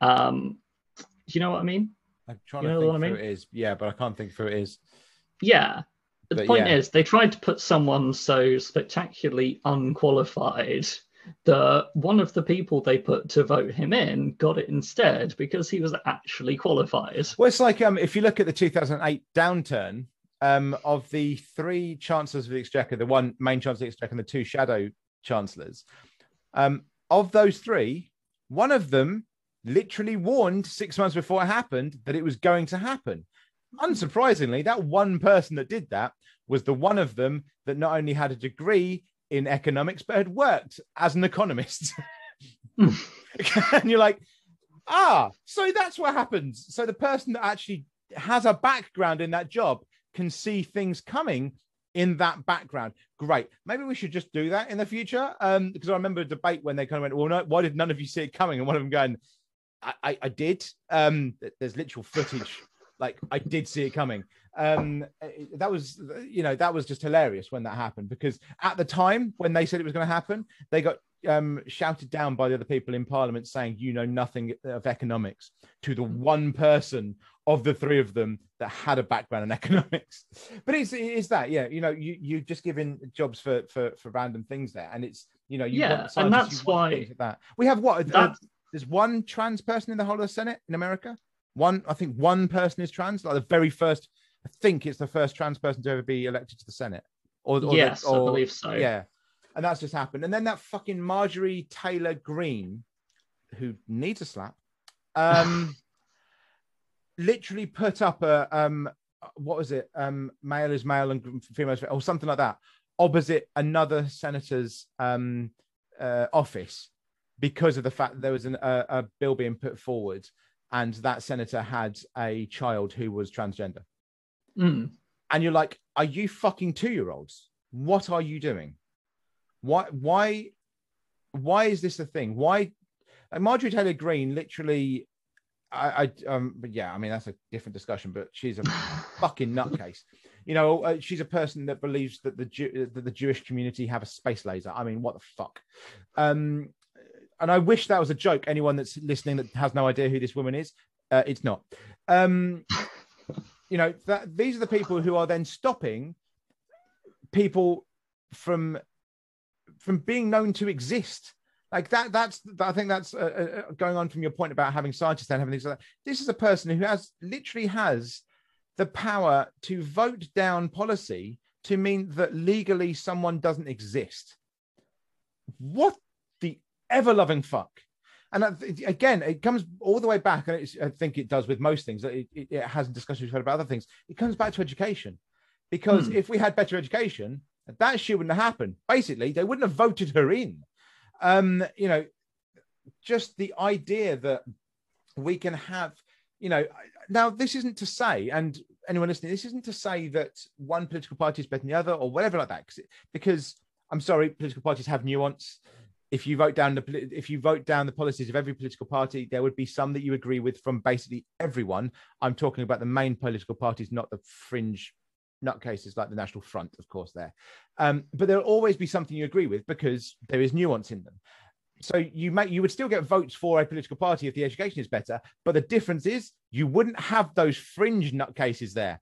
B: Um, do you know what I mean?
A: I'm trying you to think what I mean? who it is. Yeah, but I can't think who it is.
B: Yeah. The point yeah. is, they tried to put someone so spectacularly unqualified that one of the people they put to vote him in got it instead because he was actually qualified.
A: Well, it's like um, if you look at the 2008 downturn, um, of the three chancellors of the exchequer, the one main chancellor of the exchequer and the two shadow chancellors, um, of those three, one of them literally warned six months before it happened that it was going to happen. Unsurprisingly, that one person that did that was the one of them that not only had a degree in economics but had worked as an economist. *laughs* and you're like, ah, so that's what happens. So the person that actually has a background in that job can see things coming in that background. Great. Maybe we should just do that in the future. Um, because I remember a debate when they kind of went, well, no, why did none of you see it coming? And one of them going, I, I, I did. Um, there's literal footage. like I did see it coming. Um, that was, you know, that was just hilarious when that happened because at the time when they said it was going to happen, they got um, shouted down by the other people in Parliament saying, "You know nothing of economics." To the one person of the three of them that had a background in *laughs* economics. But it's it's that yeah, you know, you you just giving jobs for for for random things there, and it's you know, you
B: yeah, and that's why
A: that we have what uh, there's one trans person in the whole of the Senate in America. One, I think, one person is trans. Like the very first, I think it's the first trans person to ever be elected to the Senate.
B: Or, or yes, the, or, I believe so.
A: Yeah, and that's just happened. And then that fucking Marjorie Taylor Greene, who needs a slap. Um, *laughs* literally put up a um what was it um male is male and female is or something like that opposite another senator's um uh, office because of the fact that there was an, a, a bill being put forward and that senator had a child who was transgender
B: mm.
A: and you're like are you fucking two year olds what are you doing why why why is this a thing why marjorie taylor greene literally I, I um, but yeah, I mean that's a different discussion. But she's a *laughs* fucking nutcase. You know, uh, she's a person that believes that the Jew, that the Jewish community have a space laser. I mean, what the fuck? Um, and I wish that was a joke. Anyone that's listening that has no idea who this woman is, uh, it's not. Um, you know, that these are the people who are then stopping people from from being known to exist. Like that that's i think that's uh, uh, going on from your point about having scientists and having things like that. This is a person who has literally has the power to vote down policy to mean that legally someone doesn't exist. What the ever-loving fuck and again it comes all the way back and i think it does with most things it, it, it has discussions we've had about other things it comes back to education because hmm. if we had better education that shit wouldn't have happened basically they wouldn't have voted her in um, you know, just the idea that we can have, you know, now this isn't to say, and anyone listening, this isn't to say that one political party is better than the other or whatever like that, because I'm sorry, political parties have nuance. If you vote down the if you vote down the policies of every political party, there would be some that you agree with from basically everyone. I'm talking about the main political parties, not the fringe nutcases like the National Front, of course. There, um, but there'll always be something you agree with because there is nuance in them so you make you would still get votes for a political party if the education is better but the difference is you wouldn't have those fringe nutcases there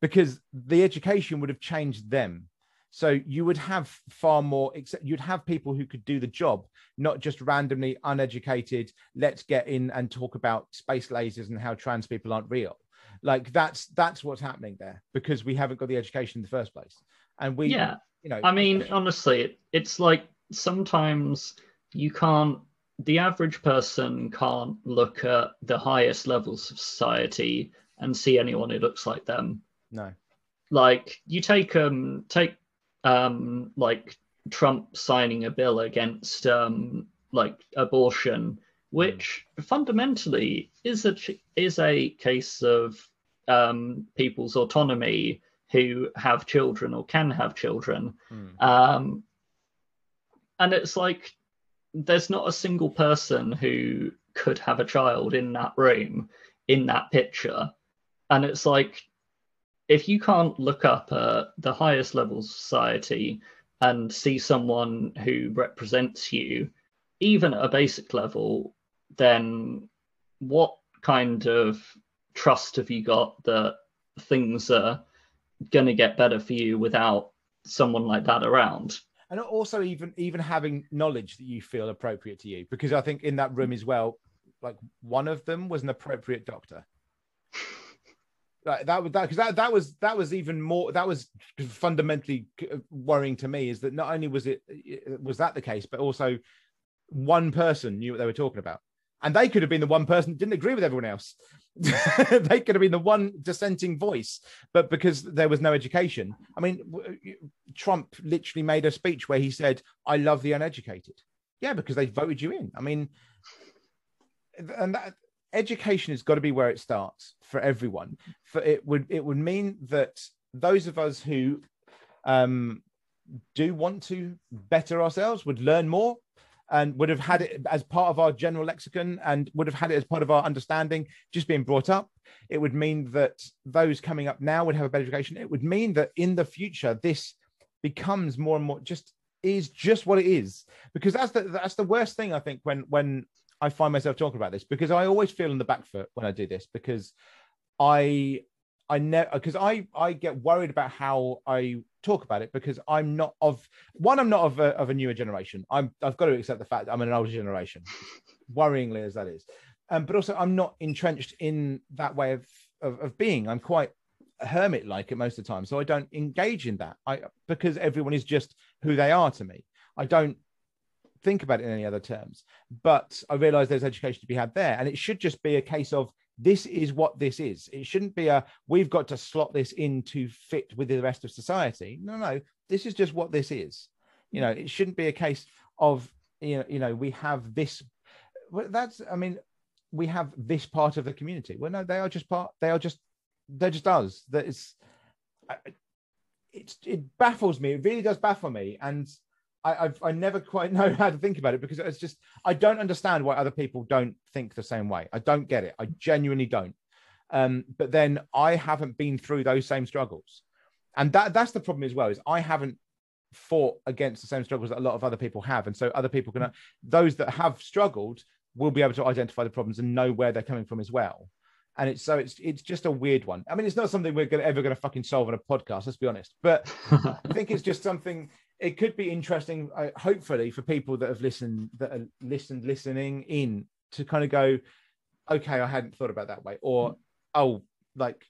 A: because the education would have changed them so you would have far more you'd have people who could do the job not just randomly uneducated let's get in and talk about space lasers and how trans people aren't real. Like that's that's what's happening there because we haven't got the education in the first place. And we
B: yeah. you know i mean honestly it's like sometimes you can't the average person can't look at the highest levels of society and see anyone who looks like them.
A: No.
B: Like you take um take um like trump signing a bill against um like abortion which mm. fundamentally is a is a case of um people's autonomy who have children or can have children mm. um and it's like there's not a single person who could have a child in that room in that picture and it's like if you can't look up at the highest level society and see someone who represents you even at a basic level then what kind of trust have you got that things are going to get better for you without someone like that around?
A: And also even even having knowledge that you feel appropriate to you because i think in that room as well like one of them was an appropriate doctor like that was that because that, that was that was even more that was fundamentally uh, worrying to me is that not only was it uh, was that the case but also one person knew what they were talking about. And they could have been the one person that didn't agree with everyone else. *laughs* They could have been the one dissenting voice but because there was no education. I mean trump literally made a speech where he said i love the uneducated. Yeah because they voted you in. I mean and that education has got to be where it starts for everyone. For it would it would mean that those of us who um do want to better ourselves would learn more and would have had it as part of our general lexicon and would have had it as part of our understanding just being brought up. It would mean that those coming up now would have a better education. It would mean that in the future this becomes more and more just is just what it is. Because that's the that's the worst thing i think when when i find myself talking about this because i always feel on the back foot when i do this because i I never because I I get worried about how I talk about it because I'm not of one I'm not of a, of a newer generation. I'm I've got to accept the fact I'm an older generation, *laughs* worryingly as that is, um, but also I'm not entrenched in that way of of, of being. I'm quite hermit like it most of the time, so I don't engage in that. I because everyone is just who they are to me. I don't think about it in any other terms, but I realize there's education to be had there, and it should just be a case of this is what this is. It shouldn't be a we've got to slot this in to fit with the rest of society. No, no, this is just what this is. You know, it shouldn't be a case of you know, you know, we have this. Well, that's I mean, we have this part of the community. Well, no, they are just part. They are just they're just us. That is, it's it baffles me. It really does baffle me, and I, I've, I never quite *laughs* know how to think about it because it's just I don't understand why other people don't think the same way. I don't get it. I genuinely don't. Um, but then I haven't been through those same struggles, and that that's the problem as well. Is I haven't fought against the same struggles that a lot of other people have, and so other people can those that have struggled will be able to identify the problems and know where they're coming from as well. And it's so it's it's just a weird one. I mean, it's not something we're gonna, ever going to fucking solve on a podcast. Let's be honest. But *laughs* I think it's just something it could be interesting, uh, hopefully, for people that have listened, that are listened, listening in to kind of go, okay, I hadn't thought about that way, or oh, like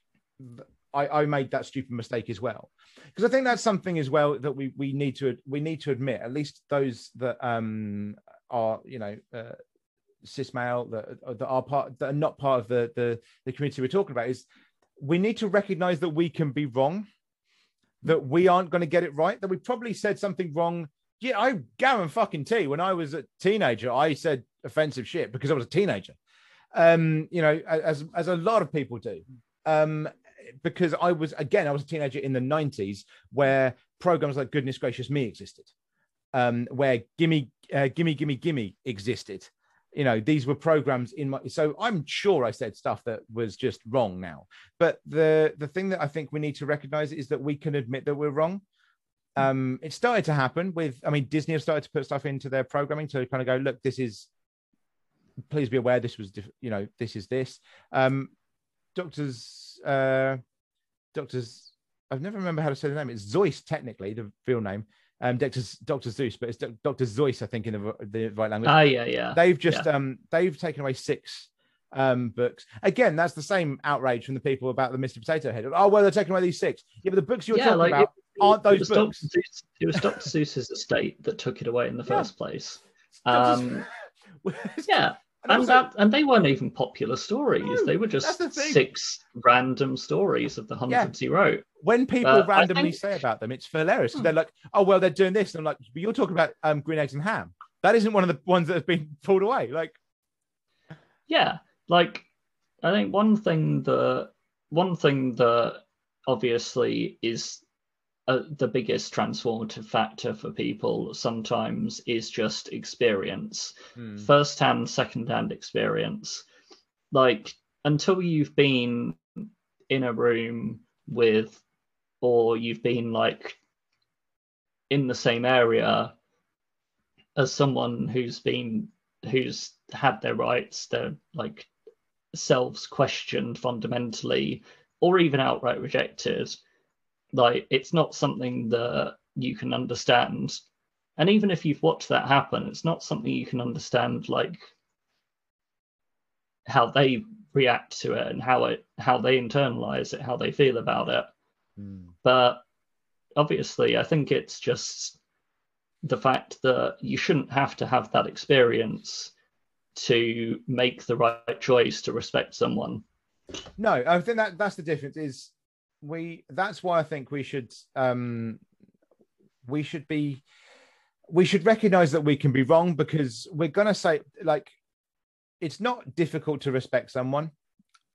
A: I, I made that stupid mistake as well. Because I think that's something as well that we we need to we need to admit, at least those that um are you know uh, cis male that that are part that are not part of the the the community we're talking about is we need to recognize that we can be wrong that we aren't going to get it right, that we probably said something wrong. Yeah, I Garen fucking T. When I was a teenager, I said offensive shit because I was a teenager. Um, you know, as as a lot of people do. Um, because I was again I was a teenager in the '90s where programs like Goodness Gracious Me existed, um, where Gimme uh, Gimme Gimme Gimme existed. You know, these were programs in my. So I'm sure I said stuff that was just wrong now. But the the thing that I think we need to recognize is that we can admit that we're wrong. Um, it started to happen with. I mean, Disney have started to put stuff into their programming to kind of go, look, this is. Please be aware this was, you know, this is this. Um, doctors, uh, doctors. I've never remember how to say the name. It's Seuss, technically, the real name um, Dr. Dr. Seuss, but it's Dr. Seuss, I think, in the, the right language.
B: Ah, yeah, yeah.
A: They've just
B: yeah.
A: um, they've taken away six um, books. Again, that's the same outrage from the people about the Mr. Potato Head. Oh, well, they're taking away these six. Yeah, but the books you're yeah, talking like about it, aren't those
B: it
A: books.
B: Seuss, it was Dr. Seuss's estate that took it away in the *laughs* yeah. first place. Um, *laughs* yeah, and that and they weren't even popular stories. No, they were just the six random stories of the hundreds yeah. he wrote.
A: When people randomly think... say about them, it's hilarious. Hmm. They're like, "Oh well, they're doing this," and I'm like, "But you're talking about um, green eggs and ham. That isn't one of the ones that has been *laughs* pulled away." Like,
B: yeah, like I think one thing that one thing that obviously is uh, the biggest transformative factor for people sometimes is just experience mm. first hand second hand experience like until you've been in a room with or you've been like in the same area as someone who's been who's had their rights their like selves questioned fundamentally or even outright rejected like it's not something that you can understand. And even if you've watched that happen, it's not something you can understand like how they react to it and how it how they internalize it, how they feel about it. Mm. But obviously, I think it's just the fact that you shouldn't have to have that experience to make the right choice to respect someone.
A: No, I think that that's the difference. Is we that's why I think we should um we should be we should recognize that we can be wrong because we're gonna say like it's not difficult to respect someone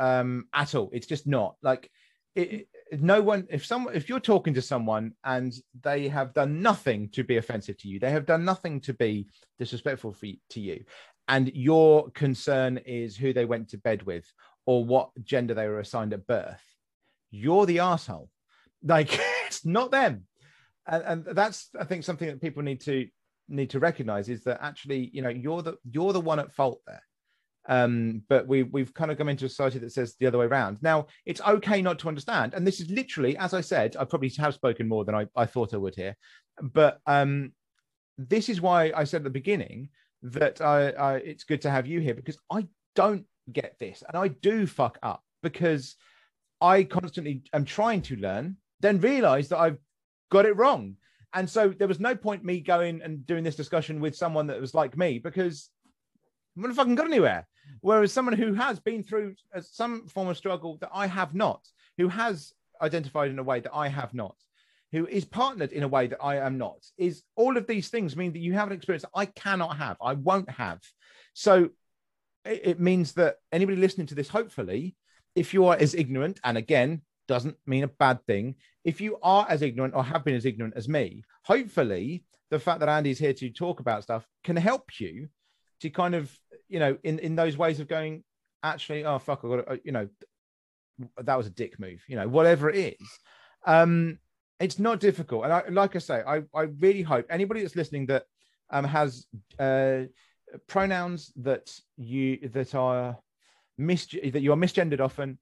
A: um at all. It's just not. Like it, it, no one if someone if you're talking to someone and they have done nothing to be offensive to you they have done nothing to be disrespectful for, to you and your concern is who they went to bed with or what gender they were assigned at birth you're the asshole. Like *laughs* it's not them. And, and that's I think something that people need to need to recognize is that actually, you know, you're the you're the one at fault there. Um, but we we've kind of come into a society that says the other way around. Now it's okay not to understand, and this is literally, as I said, I probably have spoken more than I, I thought I would here. But um, this is why I said at the beginning that I, I it's good to have you here because I don't get this, and I do fuck up because I constantly am trying to learn, then realize that I've got it wrong. And so there was no point me going and doing this discussion with someone that was like me because I'm not fucking got anywhere. Whereas someone who has been through uh, some form of struggle that I have not, who has identified in a way that I have not, who is partnered in a way that I am not, is all of these things mean that you have an experience that I cannot have, I won't have. So it, it means that anybody listening to this, hopefully, if you are as ignorant, and again, doesn't mean a bad thing, if you are as ignorant or have been as ignorant as me, hopefully the fact that Andy's here to talk about stuff can help you to kind of, you know, in, in those ways of going, actually, oh, fuck, I got to, uh, you know, that was a dick move, you know, whatever it is. Um, it's not difficult. And I, like I say, I, I really hope anybody that's listening that um, has uh, pronouns that you that are mis- that you are misgendered often.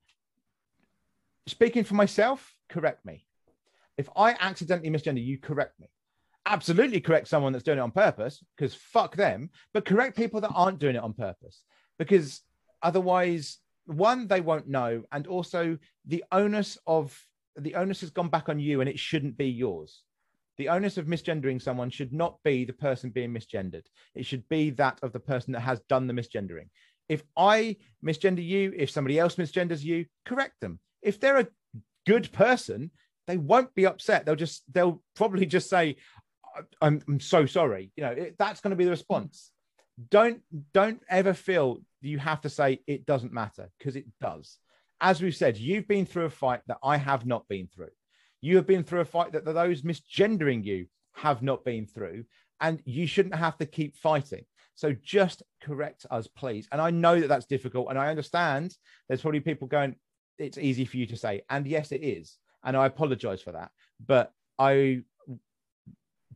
A: Speaking for myself, correct me. If I accidentally misgender you, correct me. Absolutely correct someone that's doing it on purpose, because fuck them. But correct people that aren't doing it on purpose, because otherwise, one, they won't know, and also the onus of the onus has gone back on you, and it shouldn't be yours. The onus of misgendering someone should not be the person being misgendered. It should be that of the person that has done the misgendering if I misgender you, if somebody else misgenders you, correct them. If they're a good person, they won't be upset. They'll just, they'll probably just say, I'm, I'm so sorry. You know, it, that's going to be the response. Don't, don't ever feel you have to say it doesn't matter because it does. as we've said, you've been through a fight that I have not been through. You have been through a fight that those misgendering you have not been through, and you shouldn't have to keep fighting. So just correct us, please. And I know that that's difficult, and I understand there's probably people going, it's easy for you to say. And yes, it is. And I apologize for that. But I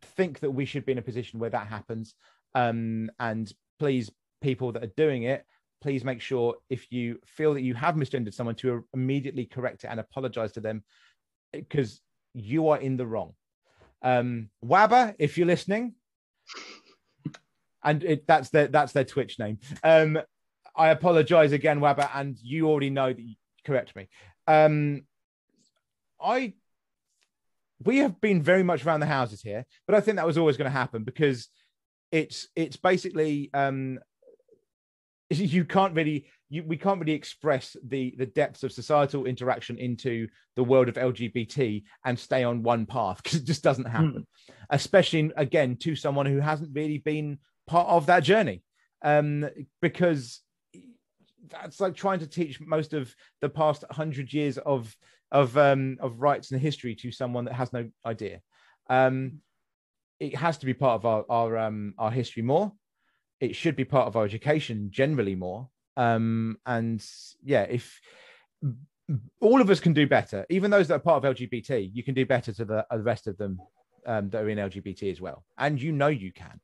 A: think that we should be in a position where that happens. Um, and please, people that are doing it, please make sure if you feel that you have misgendered someone to immediately correct it and apologize to them because you are in the wrong. Um, Wabba, if you're listening, and it, that's their that's their Twitch name. Um, I apologize again, Webber, and you already know that. You, correct me. Um, I we have been very much around the houses here, but I think that was always going to happen because it's it's basically um, *laughs* you can't really you, we can't really express the the depths of societal interaction into the world of LGBT and stay on one path because it just doesn't happen, hmm. especially again to someone who hasn't really been part of that journey, um, because that's like trying to teach most of the past hundred years of of um, of rights and history to someone that has no idea. Um, it has to be part of our our um, our history more. It should be part of our education generally more. Um, and yeah, if all of us can do better, even those that are part of LGBT, you can do better to the, the rest of them um, that are in LGBT as well. And you know you can.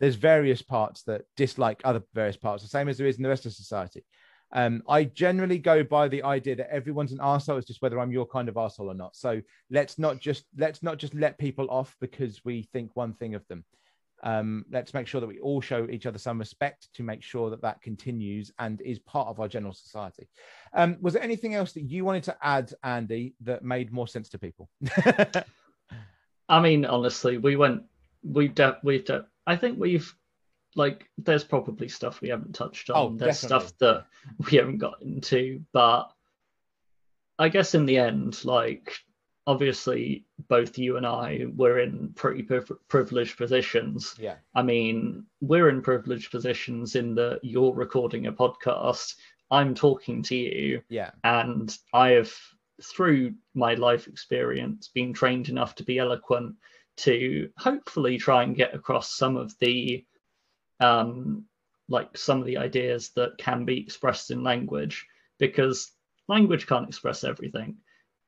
A: There's various parts that dislike other various parts, the same as there is in the rest of society. Um, I generally go by the idea that everyone's an arsehole. It's just whether I'm your kind of arsehole or not. So let's not just let's not just let people off because we think one thing of them. Um, let's make sure that we all show each other some respect to make sure that that continues and is part of our general society. Um, was there anything else that you wanted to add, Andy, that made more sense to people? *laughs*
B: I mean, honestly, we went, we've, de- we've, de- I think we've like there's probably stuff we haven't touched on. Oh, there's definitely. stuff that we haven't got into, but I guess in the end, like obviously both you and I were in pretty privileged positions.
A: Yeah.
B: I mean, we're in privileged positions in that you're recording a podcast, I'm talking to you.
A: Yeah.
B: And I have through my life experience been trained enough to be eloquent to hopefully try and get across some of the um, like some of the ideas that can be expressed in language because language can't express everything.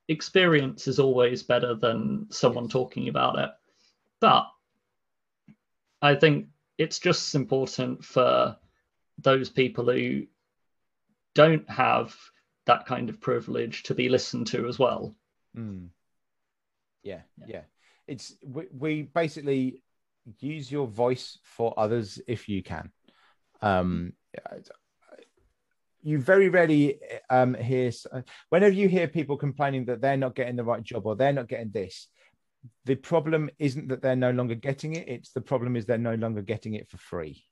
B: Experience is always better than someone talking about it. But I think it's just important for those people who don't have that kind of privilege to be listened to as well.
A: Mm. Yeah, yeah, yeah. It's we, we basically use your voice for others if you can. Um, you very rarely um, hear whenever you hear people complaining that they're not getting the right job or they're not getting this the problem isn't that they're no longer getting it it's the problem is they're no longer getting it for free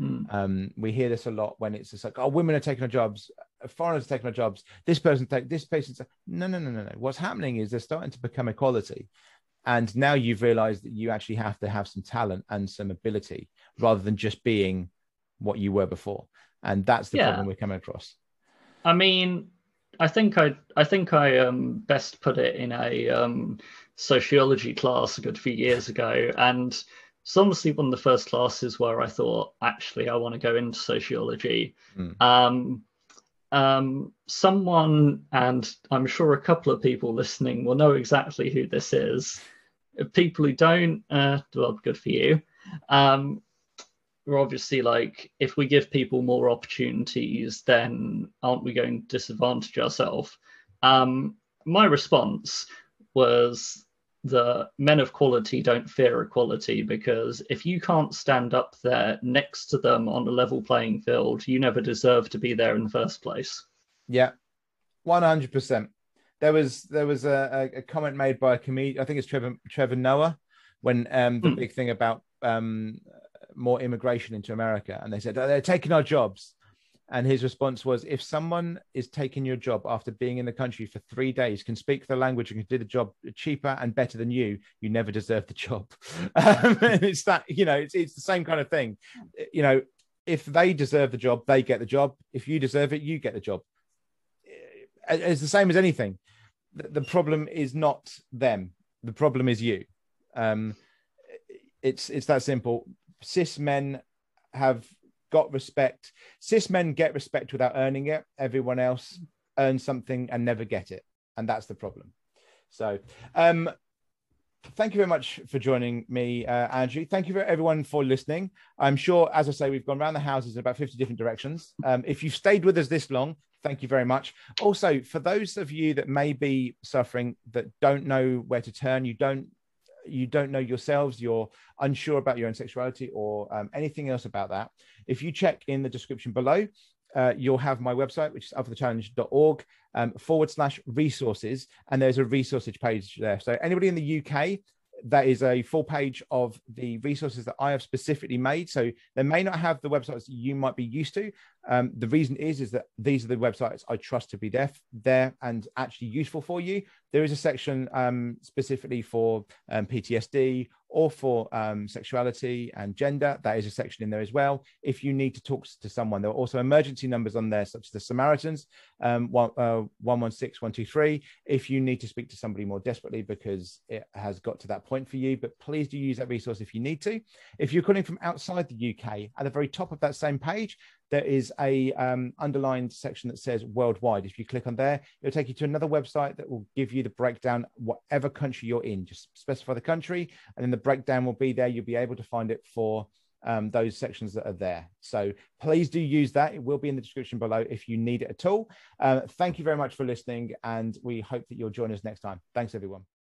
B: mm.
A: um, we hear this a lot when it's just like oh women are taking our jobs foreigners are taking our jobs this person take this person's no no no no no what's happening is they're starting to become equality and now you've realized that you actually have to have some talent and some ability rather than just being what you were before and that's the yeah. problem we're coming across
B: i mean i think i i think i um best put it in a um sociology class a good few years ago and it's honestly one of the first classes where i thought actually i want to go into sociology
A: mm.
B: um um, someone, and I'm sure a couple of people listening will know exactly who this is, people who don't, uh, well, good for you. Um, we're obviously like, if we give people more opportunities, then aren't we going to disadvantage ourselves? Um, my response was the men of quality don't fear equality because if you can't stand up there next to them on a level playing field, you never deserve to be there in the first place.
A: Yeah, 100% there was there was a, a comment made by a comedian. I think it's Trevor Trevor Noah when um, the mm. big thing about um, more immigration into America, and they said they're taking our jobs. And his response was, if someone is taking your job after being in the country for three days, can speak the language and can do the job cheaper and better than you, you never deserve the job. *laughs* Um, and it's that, you know, it's, it's the same kind of thing. You know, if they deserve the job, they get the job. If you deserve it, you get the job it's the same as anything. The, the problem is not them. The problem is you. Um, it's it's that simple. Cis men have got respect. Cis men get respect without earning it. Everyone else earns something and never get it, and that's the problem. So, um, thank you very much for joining me, uh, Andrew. Thank you for everyone for listening. I'm sure, as I say, we've gone around the houses in about 50 different directions. Um, if you've stayed with us this long, thank you very much. Also, for those of you that may be suffering that don't know where to turn, you don't you don't know yourselves, you're unsure about your own sexuality or um, anything else about that, if you check in the description below, uh, you'll have my website, which is up4thechallenge.org um, forward slash resources. And there's a resources page there. So anybody in the UK that is a full page of the resources that I have specifically made. So they may not have the websites you might be used to. Um, the reason is is that these are the websites I trust to be there, there and actually useful for you. There is a section um, specifically for um, PTSD or for um, sexuality and gender. That is a section in there as well. If you need to talk to someone, there are also emergency numbers on there, such as the Samaritans, um, one, uh, 116, 123. If you need to speak to somebody more desperately because it has got to that point for you, but please do use that resource if you need to. If you're calling from outside the UK, at the very top of that same page, there is a um, underlined section that says worldwide. If you click on there, it'll take you to another website that will give you the breakdown, whatever country you're in. Just specify the country, and then the breakdown will be there. You'll be able to find it for um, those sections that are there. So please do use that. It will be in the description below if you need it at all. Uh, thank you very much for listening, and we hope that you'll join us next time. Thanks, everyone.